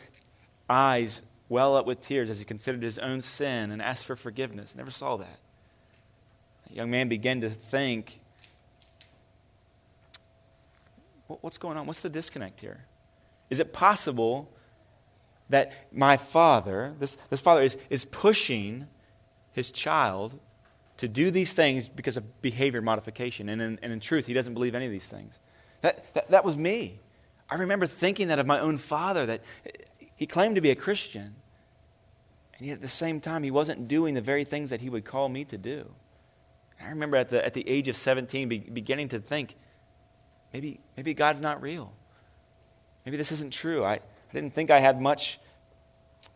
eyes well up with tears as he considered his own sin and asked for forgiveness. Never saw that. The young man began to think what's going on? What's the disconnect here? Is it possible that my father, this, this father, is, is pushing his child to do these things because of behavior modification. And in, and in truth, he doesn't believe any of these things. That, that, that was me. I remember thinking that of my own father, that he claimed to be a Christian. And yet at the same time, he wasn't doing the very things that he would call me to do. I remember at the, at the age of 17 be, beginning to think, maybe, maybe God's not real. Maybe this isn't true. I, I didn't think I had much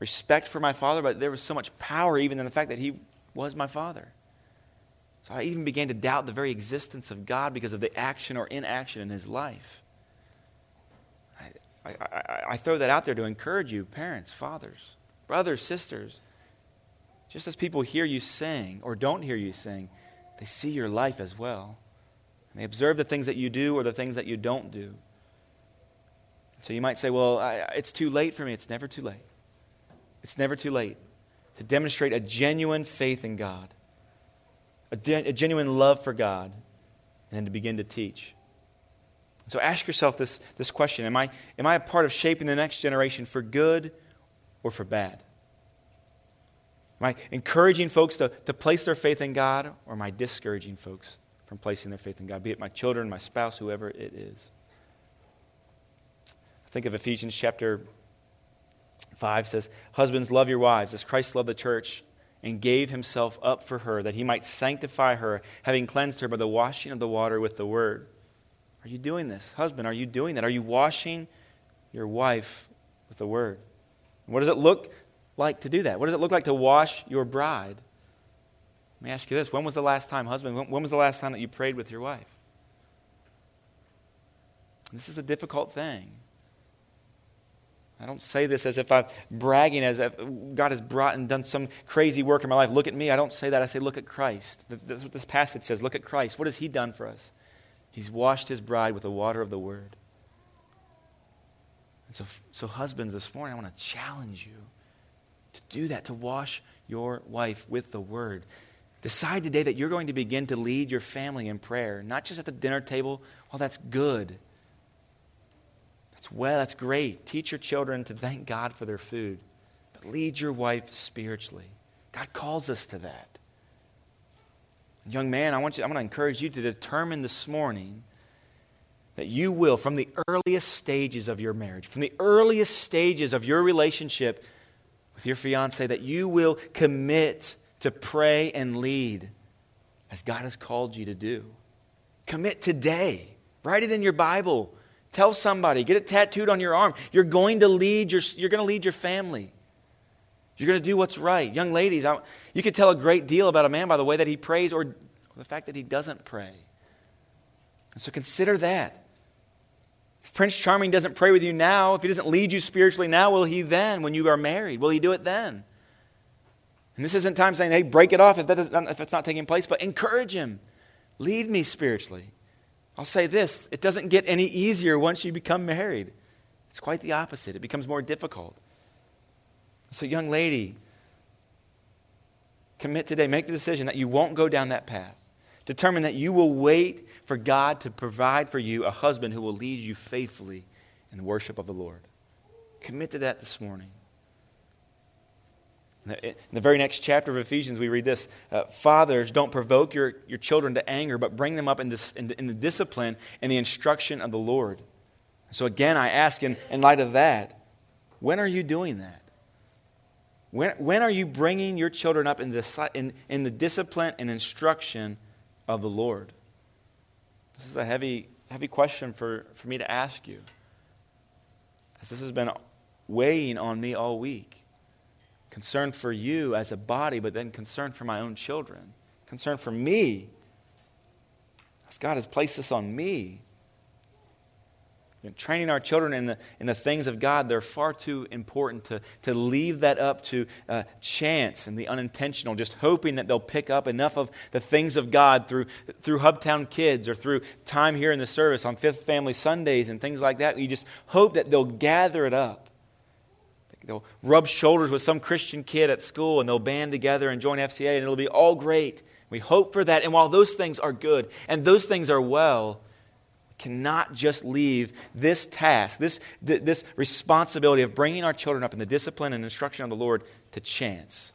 respect for my father, but there was so much power even in the fact that he was my father. So I even began to doubt the very existence of God because of the action or inaction in his life. I, I, I throw that out there to encourage you, parents, fathers, brothers, sisters. Just as people hear you sing or don't hear you sing, they see your life as well. And they observe the things that you do or the things that you don't do. So you might say, well, I, it's too late for me. It's never too late. It's never too late to demonstrate a genuine faith in God, a, de- a genuine love for God, and to begin to teach. So ask yourself this, this question am I, am I a part of shaping the next generation for good or for bad? Am I encouraging folks to, to place their faith in God, or am I discouraging folks from placing their faith in God, be it my children, my spouse, whoever it is? I Think of Ephesians chapter 5 says, Husbands, love your wives as Christ loved the church and gave himself up for her, that he might sanctify her, having cleansed her by the washing of the water with the word. Are you doing this? Husband, are you doing that? Are you washing your wife with the word? What does it look like to do that? What does it look like to wash your bride? Let me ask you this. When was the last time, husband, when was the last time that you prayed with your wife? This is a difficult thing. I don't say this as if I'm bragging, as if God has brought and done some crazy work in my life. Look at me. I don't say that. I say, look at Christ. That's what this passage says. Look at Christ. What has He done for us? He's washed His bride with the water of the Word. And so, so husbands, this morning, I want to challenge you to do that, to wash your wife with the Word. Decide today that you're going to begin to lead your family in prayer, not just at the dinner table. Well, that's good. That's well, that's great. Teach your children to thank God for their food, but lead your wife spiritually. God calls us to that. Young man, I want, you, I want to encourage you to determine this morning that you will, from the earliest stages of your marriage, from the earliest stages of your relationship with your fiance, that you will commit to pray and lead as God has called you to do. Commit today. Write it in your Bible. Tell somebody, get it tattooed on your arm. You're going to lead your, you're going to lead your family. You're going to do what's right. Young ladies, I, you could tell a great deal about a man by the way that he prays or the fact that he doesn't pray. And so consider that. If Prince Charming doesn't pray with you now, if he doesn't lead you spiritually now, will he then, when you are married? Will he do it then? And this isn't time saying, hey, break it off if, that if it's not taking place, but encourage him. Lead me spiritually. I'll say this it doesn't get any easier once you become married. It's quite the opposite, it becomes more difficult. So, young lady, commit today, make the decision that you won't go down that path. Determine that you will wait for God to provide for you a husband who will lead you faithfully in the worship of the Lord. Commit to that this morning. In the very next chapter of Ephesians, we read this uh, Fathers, don't provoke your, your children to anger, but bring them up in, this, in, in the discipline and the instruction of the Lord. So, again, I ask in, in light of that, when are you doing that? When, when are you bringing your children up in the, in, in the discipline and instruction of the Lord? This is a heavy, heavy question for, for me to ask you, as this has been weighing on me all week concern for you as a body, but then concern for my own children, concern for me. As God has placed this on me. Training our children in the, in the things of God, they're far too important to, to leave that up to uh, chance and the unintentional, just hoping that they'll pick up enough of the things of God through, through Hubtown Kids or through time here in the service on Fifth Family Sundays and things like that. You just hope that they'll gather it up. They'll rub shoulders with some Christian kid at school and they'll band together and join FCA and it'll be all great. We hope for that. And while those things are good and those things are well, we cannot just leave this task, this, this responsibility of bringing our children up in the discipline and instruction of the Lord to chance.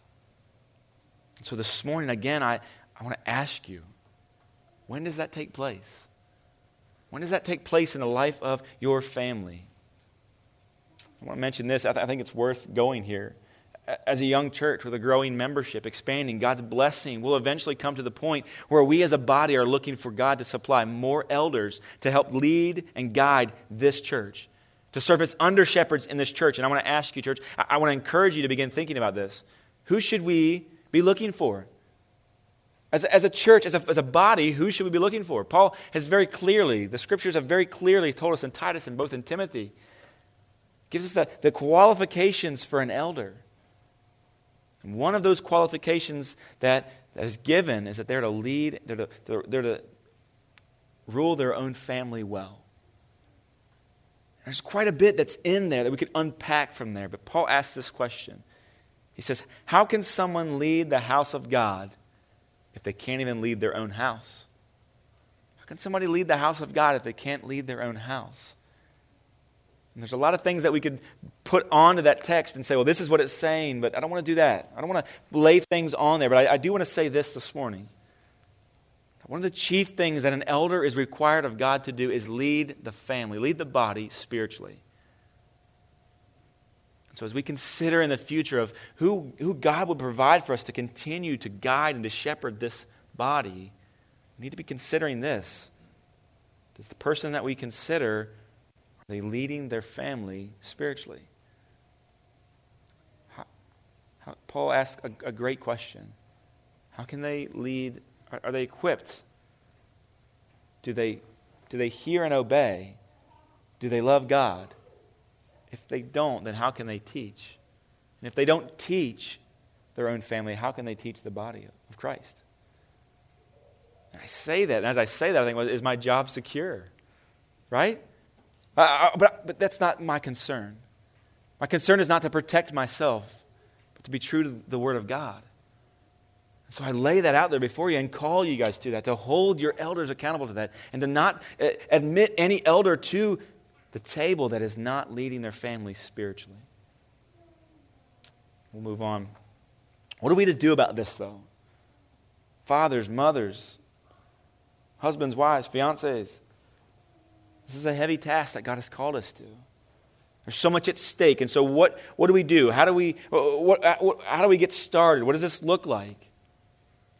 So this morning, again, I, I want to ask you when does that take place? When does that take place in the life of your family? I want to mention this. I, th- I think it's worth going here. As a young church with a growing membership, expanding, God's blessing will eventually come to the point where we as a body are looking for God to supply more elders to help lead and guide this church, to serve as under shepherds in this church. And I want to ask you, church, I, I want to encourage you to begin thinking about this. Who should we be looking for? As a, as a church, as a, as a body, who should we be looking for? Paul has very clearly, the scriptures have very clearly told us in Titus and both in Timothy, gives us the, the qualifications for an elder. And one of those qualifications that, that is given is that they're to lead, they're to, they're, they're to rule their own family well. There's quite a bit that's in there that we could unpack from there, but Paul asks this question. He says, How can someone lead the house of God if they can't even lead their own house? How can somebody lead the house of God if they can't lead their own house? And there's a lot of things that we could put onto that text and say, well, this is what it's saying, but I don't want to do that. I don't want to lay things on there, but I, I do want to say this this morning. One of the chief things that an elder is required of God to do is lead the family, lead the body spiritually. So, as we consider in the future of who, who God would provide for us to continue to guide and to shepherd this body, we need to be considering this. Does the person that we consider they leading their family spiritually? How, how, Paul asks a, a, great question. How can they lead? Are, are they equipped? Do they, do they hear and obey? Do they love God? If they don't, then how can they teach? And if they don't teach their own family, how can they teach the body of Christ? I say that, and as I say that, I think, well, is my job secure? Right? Uh, but, but that's not my concern. My concern is not to protect myself, but to be true to the Word of God. So I lay that out there before you and call you guys to that, to hold your elders accountable to that, and to not uh, admit any elder to the table that is not leading their family spiritually. We'll move on. What are we to do about this, though? Fathers, mothers, husbands, wives, fiancés. This is a heavy task that God has called us to. There's so much at stake. And so, what, what do we do? How do we, what, uh, what, how do we get started? What does this look like?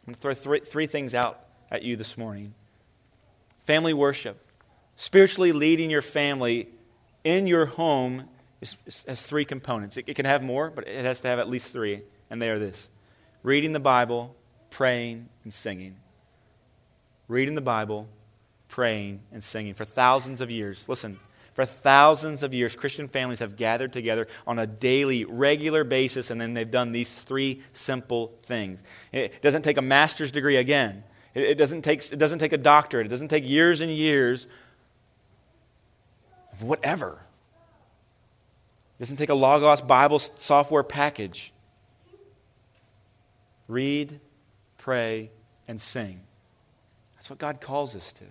I'm going to throw three, three things out at you this morning family worship. Spiritually leading your family in your home is, is, has three components. It, it can have more, but it has to have at least three. And they are this reading the Bible, praying, and singing. Reading the Bible, praying and singing for thousands of years. Listen, for thousands of years, Christian families have gathered together on a daily, regular basis, and then they've done these three simple things. It doesn't take a master's degree again, it doesn't take, it doesn't take a doctorate, it doesn't take years and years of whatever. It doesn't take a Logos Bible software package. Read, pray, and sing. That's what God calls us to.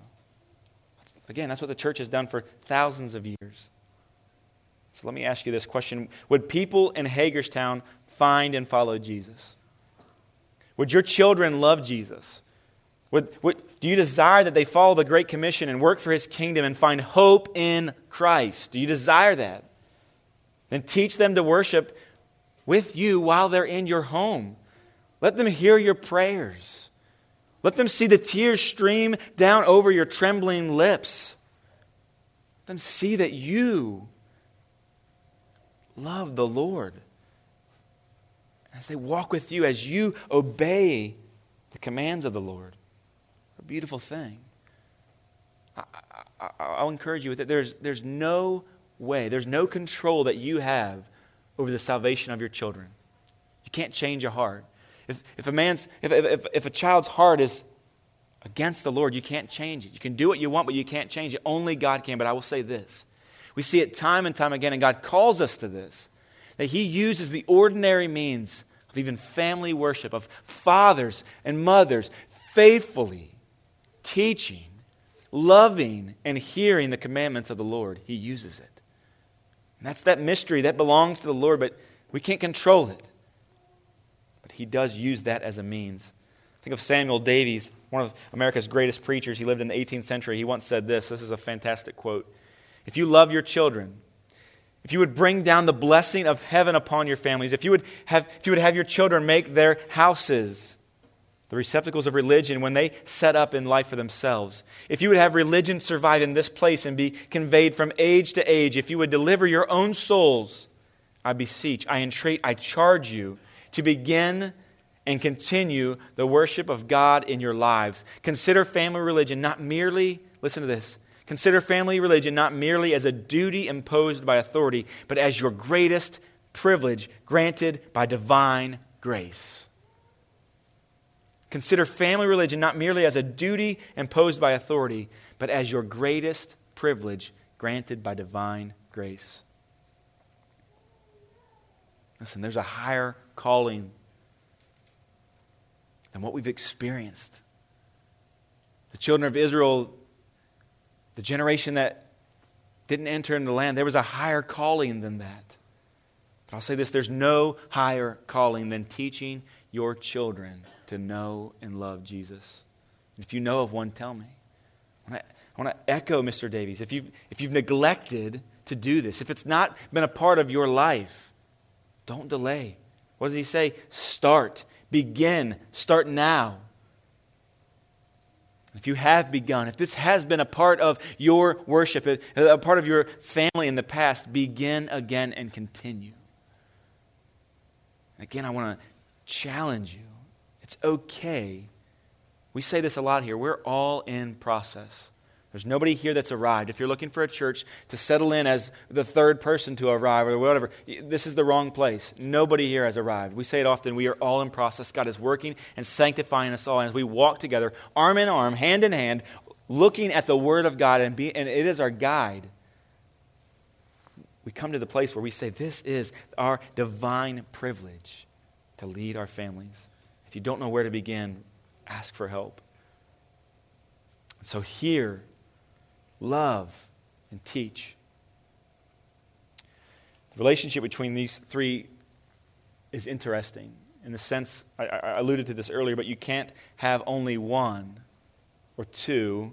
Again, that's what the church has done for thousands of years. So let me ask you this question Would people in Hagerstown find and follow Jesus? Would your children love Jesus? Would, would, do you desire that they follow the Great Commission and work for His kingdom and find hope in Christ? Do you desire that? Then teach them to worship with you while they're in your home. Let them hear your prayers. Let them see the tears stream down over your trembling lips. Let them see that you love the Lord. As they walk with you, as you obey the commands of the Lord. A beautiful thing. I, will encourage you with it. There's, there's no way, there's no control that you have over the salvation of your children. You can't change a heart. If, if, a man's, if, if, if a child's heart is against the Lord, you can't change it. You can do what you want, but you can't change it. Only God can. But I will say this we see it time and time again, and God calls us to this that He uses the ordinary means of even family worship, of fathers and mothers faithfully teaching, loving, and hearing the commandments of the Lord. He uses it. And that's that mystery that belongs to the Lord, but we can't control it he does use that as a means. Think of Samuel Davies, one of America's greatest preachers. He lived in the 18th century. He once said this this is a fantastic quote. If you love your children, if you would bring down the blessing of heaven upon your families, if you would have, if you would have your children make their houses the receptacles of religion when they set up in life for themselves, if you would have religion survive in this place and be conveyed from age to age, if you would deliver your own souls, I beseech, I entreat, I charge you to begin and continue the worship of God in your lives. Consider family religion not merely, listen to this, Consider family religion not merely as a duty imposed by authority, but as your greatest privilege granted by divine grace. Consider family religion not merely as a duty imposed by authority, but as your greatest privilege granted by divine grace. Listen, there's a higher calling than what we've experienced. The children of Israel, the generation that didn't enter into the land, there was a higher calling than that. But I'll say this there's no higher calling than teaching your children to know and love Jesus. And if you know of one, tell me. I want to, I want to echo Mr. Davies. If you've, if you've neglected to do this, if it's not been a part of your life, don't delay. What does he say? Start. Begin. Start now. If you have begun, if this has been a part of your worship, a part of your family in the past, begin again and continue. Again, I want to challenge you. It's okay. We say this a lot here. We're all in process. There's nobody here that's arrived. If you're looking for a church to settle in as the third person to arrive or whatever, this is the wrong place. Nobody here has arrived. We say it often we are all in process. God is working and sanctifying us all. And as we walk together, arm in arm, hand in hand, looking at the Word of God, and, be, and it is our guide, we come to the place where we say, This is our divine privilege to lead our families. If you don't know where to begin, ask for help. So, hear, love, and teach. The relationship between these three is interesting in the sense, I, I, alluded to this earlier, but you can't have only one or two,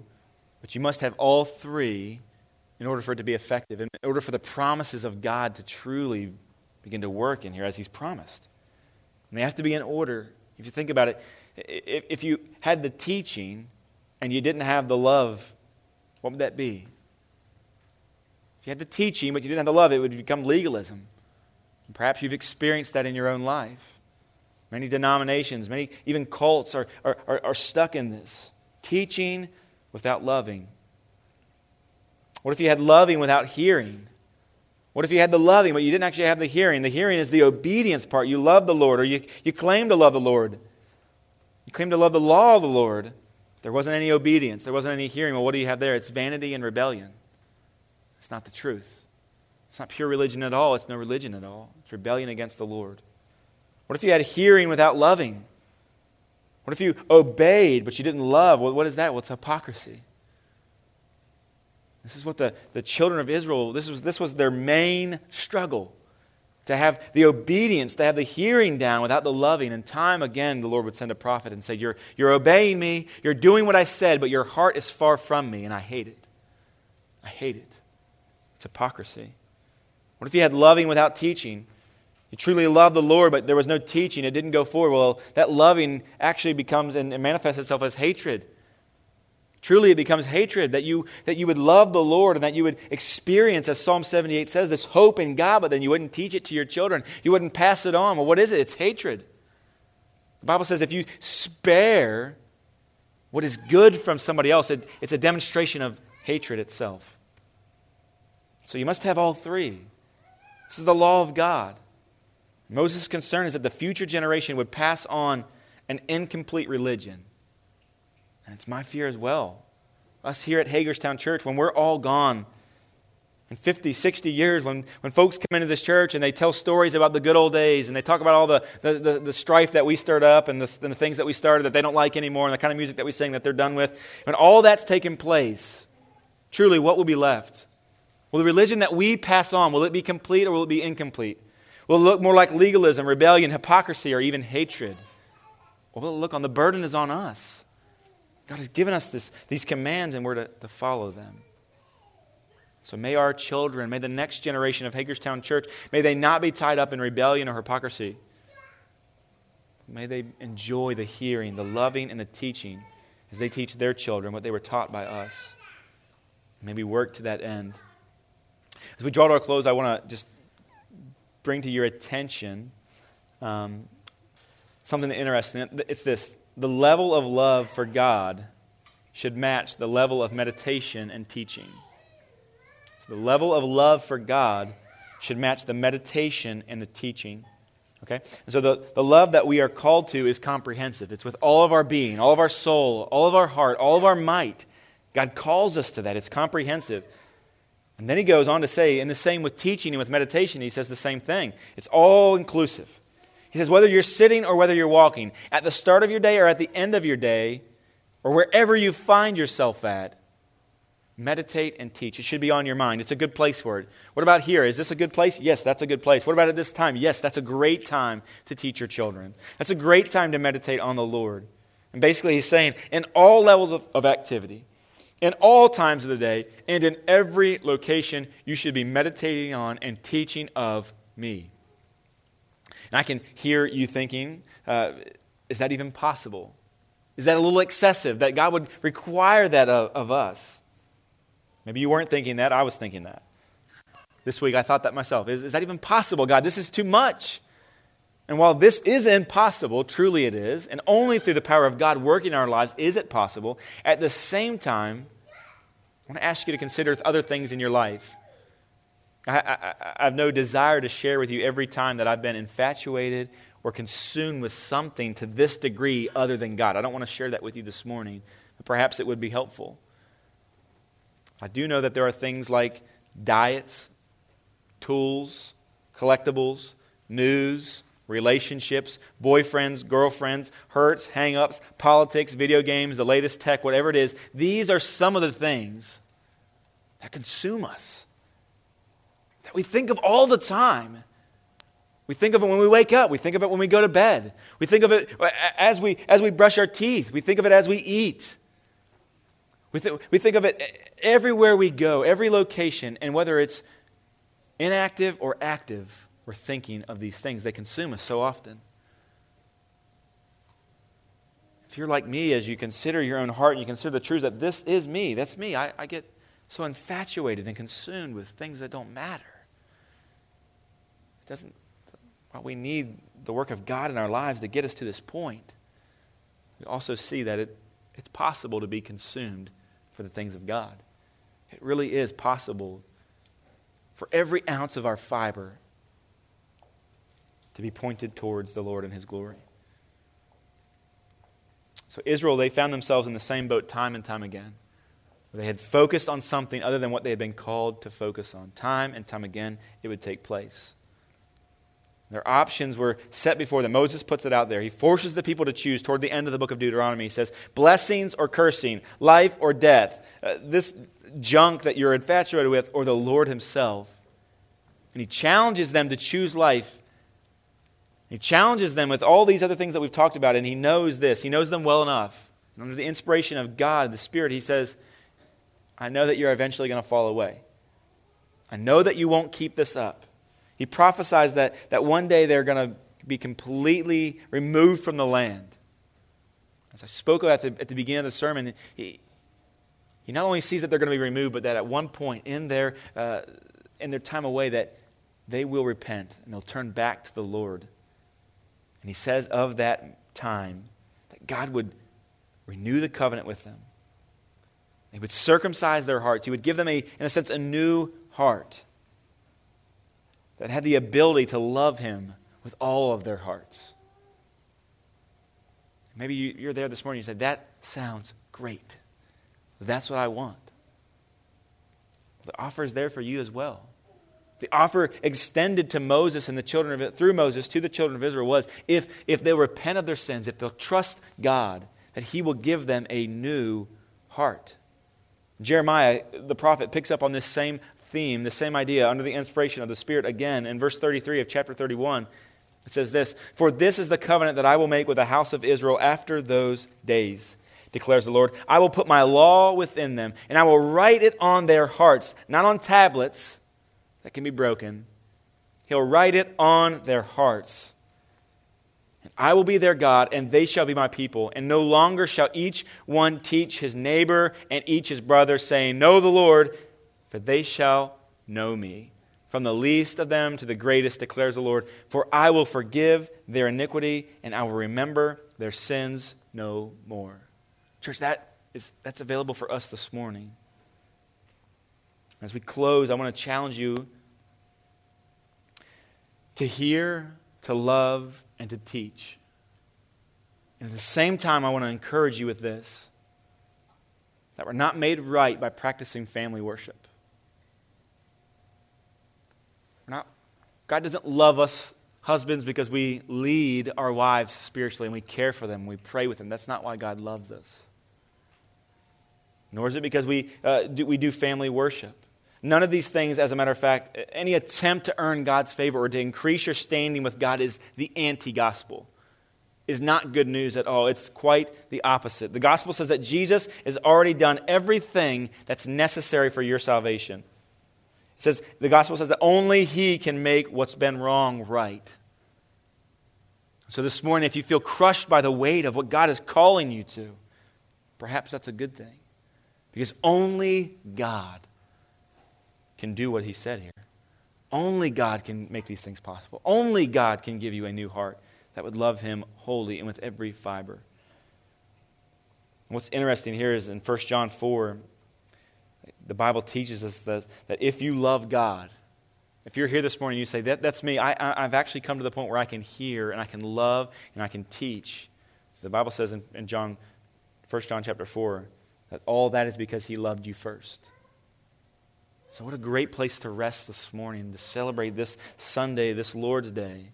but you must have all three in order for it to be effective, in order for the promises of God to truly begin to work in here as He's promised. And they have to be in order. If you think about it, if you had the teaching and you didn't have the love what would that be? If you had the teaching, but you didn't have the love, it would become legalism. And perhaps you've experienced that in your own life. Many denominations, many even cults are, are, are, are stuck in this. Teaching without loving. What if you had loving without hearing? What if you had the loving, but you didn't actually have the hearing? The hearing is the obedience part. You love the Lord, or you, you claim to love the Lord. You claim to love the law of the Lord, there wasn't any obedience, there wasn't any hearing. Well, what do you have there? It's vanity and rebellion. It's not the truth. It's not pure religion at all. It's no religion at all. It's rebellion against the Lord. What if you had hearing without loving? What if you obeyed but you didn't love? Well, what is that? Well, it's hypocrisy. This is what the, the children of Israel, this was, this was their main struggle to have the obedience, to have the hearing down without the loving. And time again, the Lord would send a prophet and say, You're, you're obeying me, you're doing what I said, but your heart is far from me, and I hate it. I hate it. It's hypocrisy. What if you had loving without teaching? You truly love the Lord, but there was no teaching. It didn't go forward. Well, that loving actually becomes and manifests itself as hatred. Truly, it becomes hatred that you, that you would love the Lord and that you would experience, as Psalm 78 says, this hope in God, but then you wouldn't teach it to your children. You wouldn't pass it on. Well, what is it? It's hatred. The Bible says if you spare what is good from somebody else, it, it's a demonstration of hatred itself. So you must have all three. This is the law of God. Moses' concern is that the future generation would pass on an incomplete religion and it's my fear as well. Us here at Hagerstown Church, when we're all gone in 50, 60 years, when, when folks come into this church and they tell stories about the good old days and they talk about all the, the, the, the strife that we stirred up and the, and the things that we started that they don't like anymore and the kind of music that we sing that they're done with, when all that's taken place, truly, what will be left? Will the religion that we pass on, will it be complete or will it be incomplete? Will it look more like legalism, rebellion, hypocrisy, or even hatred? Or will it look on the burden is on us? God has given us this, these commands and we're to, to follow them. So may our children, may the next generation of Hagerstown Church, may they not be tied up in rebellion or hypocrisy. May they enjoy the hearing, the loving, and the teaching as they teach their children what they were taught by us. May we work to that end. As we draw to our close, I want to just bring to your attention um, something interesting. It's this the level of love for God should match the level of meditation and teaching. So the level of love for God should match the meditation and the teaching. Okay? And so the, the love that we are called to is comprehensive. It's with all of our being, all of our soul, all of our heart, all of our might. God calls us to that. It's comprehensive. And then he goes on to say, in the same with teaching and with meditation, he says the same thing. It's all inclusive. He says, whether you're sitting or whether you're walking, at the start of your day or at the end of your day, or wherever you find yourself at, meditate and teach. It should be on your mind. It's a good place for it. What about here? Is this a good place? Yes, that's a good place. What about at this time? Yes, that's a great time to teach your children. That's a great time to meditate on the Lord. And basically, he's saying, in all levels of, of activity, in all times of the day, and in every location, you should be meditating on and teaching of me. And I can hear you thinking, uh, is that even possible? Is that a little excessive that God would require that of, of us? Maybe you weren't thinking that. I was thinking that. This week I thought that myself. Is, is that even possible, God? This is too much. And while this is impossible, truly it is, and only through the power of God working in our lives is it possible, at the same time, I want to ask you to consider other things in your life. I, I, have no desire to share with you every time that I've been infatuated or consumed with something to this degree other than God. I don't want to share that with you this morning, but perhaps it would be helpful. I do know that there are things like diets, tools, collectibles, news, relationships, boyfriends, girlfriends, hurts, hang ups, politics, video games, the latest tech, whatever it is. These are some of the things that consume us, that we think of all the time. We think of it when we wake up. We think of it when we go to bed. We think of it as we, as we brush our teeth. We think of it as we eat. We, th- we think of it everywhere we go, every location, and whether it's inactive or active, we're thinking of these things. They consume us so often. If you're like me, as you consider your own heart and you consider the truth that this is me, that's me, I, I get so infatuated and consumed with things that don't matter. It doesn't, we need the work of God in our lives to get us to this point. We also see that it, it's possible to be consumed for the things of God. It really is possible for every ounce of our fiber to be pointed towards the Lord and His glory. So, Israel, they found themselves in the same boat time and time again. They had focused on something other than what they had been called to focus on. Time and time again, it would take place. Their options were set before them. Moses puts it out there. He forces the people to choose toward the end of the book of Deuteronomy. He says, blessings or cursing, life or death, uh, this junk that you're infatuated with, or the Lord Himself. And He challenges them to choose life. He challenges them with all these other things that we've talked about, and He knows this. He knows them well enough. And under the inspiration of God, the Spirit, He says, I know that you're eventually going to fall away. I know that you won't keep this up. He prophesies that, that one day they're going to be completely removed from the land. As I spoke about at the, at the beginning of the sermon, he, he not only sees that they're going to be removed, but that at one point in their, uh, in their time away, that they will repent and they'll turn back to the Lord. And he says of that time that God would renew the covenant with them. He would circumcise their hearts. He would give them, a, in a sense, a new heart that had the ability to love him with all of their hearts. Maybe you're there this morning and you said, That sounds great. That's what I want. The offer is there for you as well. The offer extended to Moses and the children of through Moses to the children of Israel was if, if they repent of their sins, if they'll trust God, that He will give them a new heart. Jeremiah, the prophet, picks up on this same theme, the same idea, under the inspiration of the Spirit again in verse 33 of chapter 31. It says this For this is the covenant that I will make with the house of Israel after those days, declares the Lord. I will put my law within them, and I will write it on their hearts, not on tablets that can be broken. He'll write it on their hearts. And I will be their God, and they shall be my people. And no longer shall each one teach his neighbor and each his brother, saying, Know the Lord, for they shall know me. From the least of them to the greatest, declares the Lord. For I will forgive their iniquity, and I will remember their sins no more. Church, that, is, that's available for us this morning. As we close, I want to challenge you to hear, to love, and to teach. And at the same time, I want to encourage you with this that we're not made right by practicing family worship. We're not, God doesn't love us, husbands, because we lead our wives spiritually and we care for them, we pray with them. That's not why God loves us. Nor is it because we, uh, do, we do family worship. None of these things, as a matter of fact, any attempt to earn God's favor or to increase your standing with God is the anti gospel is not good news at all. It's quite the opposite. The gospel says that Jesus has already done everything that's necessary for your salvation. It says the gospel says that only he can make what's been wrong right. So this morning if you feel crushed by the weight of what God is calling you to, perhaps that's a good thing. Because only God can do what he said here. Only God can make these things possible. Only God can give you a new heart that would love him wholly and with every fiber. what's interesting here is in 1 John 4, the Bible teaches us that, that if you love God, if you're here this morning and you say, that, That's me, I, have actually come to the point where I can hear and I can love and I can teach. The Bible says in, in John, 1 John chapter 4 that all that is because he loved you first. So, what a great place to rest this morning, to celebrate this Sunday, this Lord's Day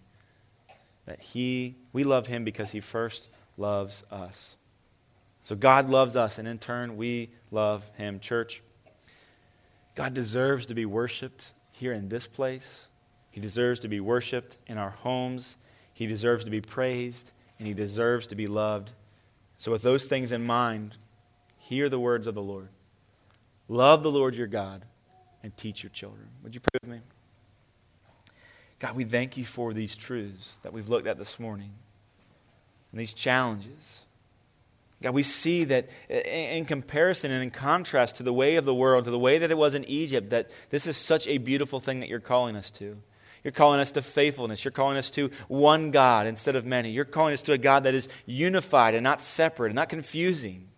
that he we love him because he first loves us. So God loves us and in turn we love him. Church, God deserves to be worshiped here in this place. He deserves to be worshiped in our homes. He deserves to be praised and he deserves to be loved. So with those things in mind, hear the words of the Lord. Love the Lord your God and teach your children. Would you pray with me? God, we thank you for these truths that we've looked at this morning and these challenges. God, we see that in comparison and in contrast to the way of the world, to the way that it was in Egypt, that this is such a beautiful thing that you're calling us to. You're calling us to faithfulness. You're calling us to one God instead of many. You're calling us to a God that is unified and not separate and not confusing.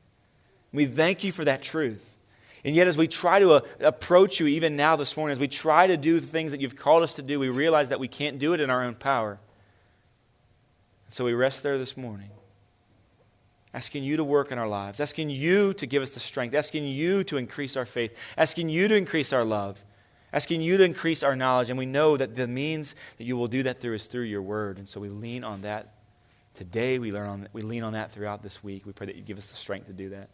We thank you for that truth. And yet, as we try to uh, approach you, even now this morning, as we try to do the things that you've called us to do, we realize that we can't do it in our own power. So we rest there this morning, asking you to work in our lives, asking you to give us the strength, asking you to increase our faith, asking you to increase our love, asking you to increase our knowledge. And we know that the means that you will do that through is through your word. And so we lean on that today. We, learn on, we lean on that throughout this week. We pray that you give us the strength to do that.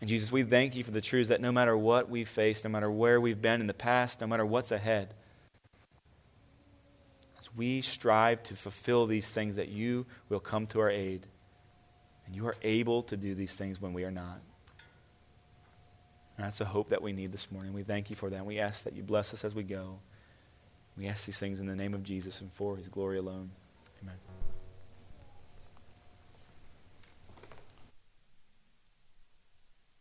And Jesus, we thank you for the truths that no matter what we've faced, no matter where we've been in the past, no matter what's ahead, as we strive to fulfill these things, that you will come to our aid. You are able to do these things when we are not. And that's a hope that we need this morning. We thank you for that. We ask that you bless us as we go. We ask these things in the name of Jesus and for his glory alone.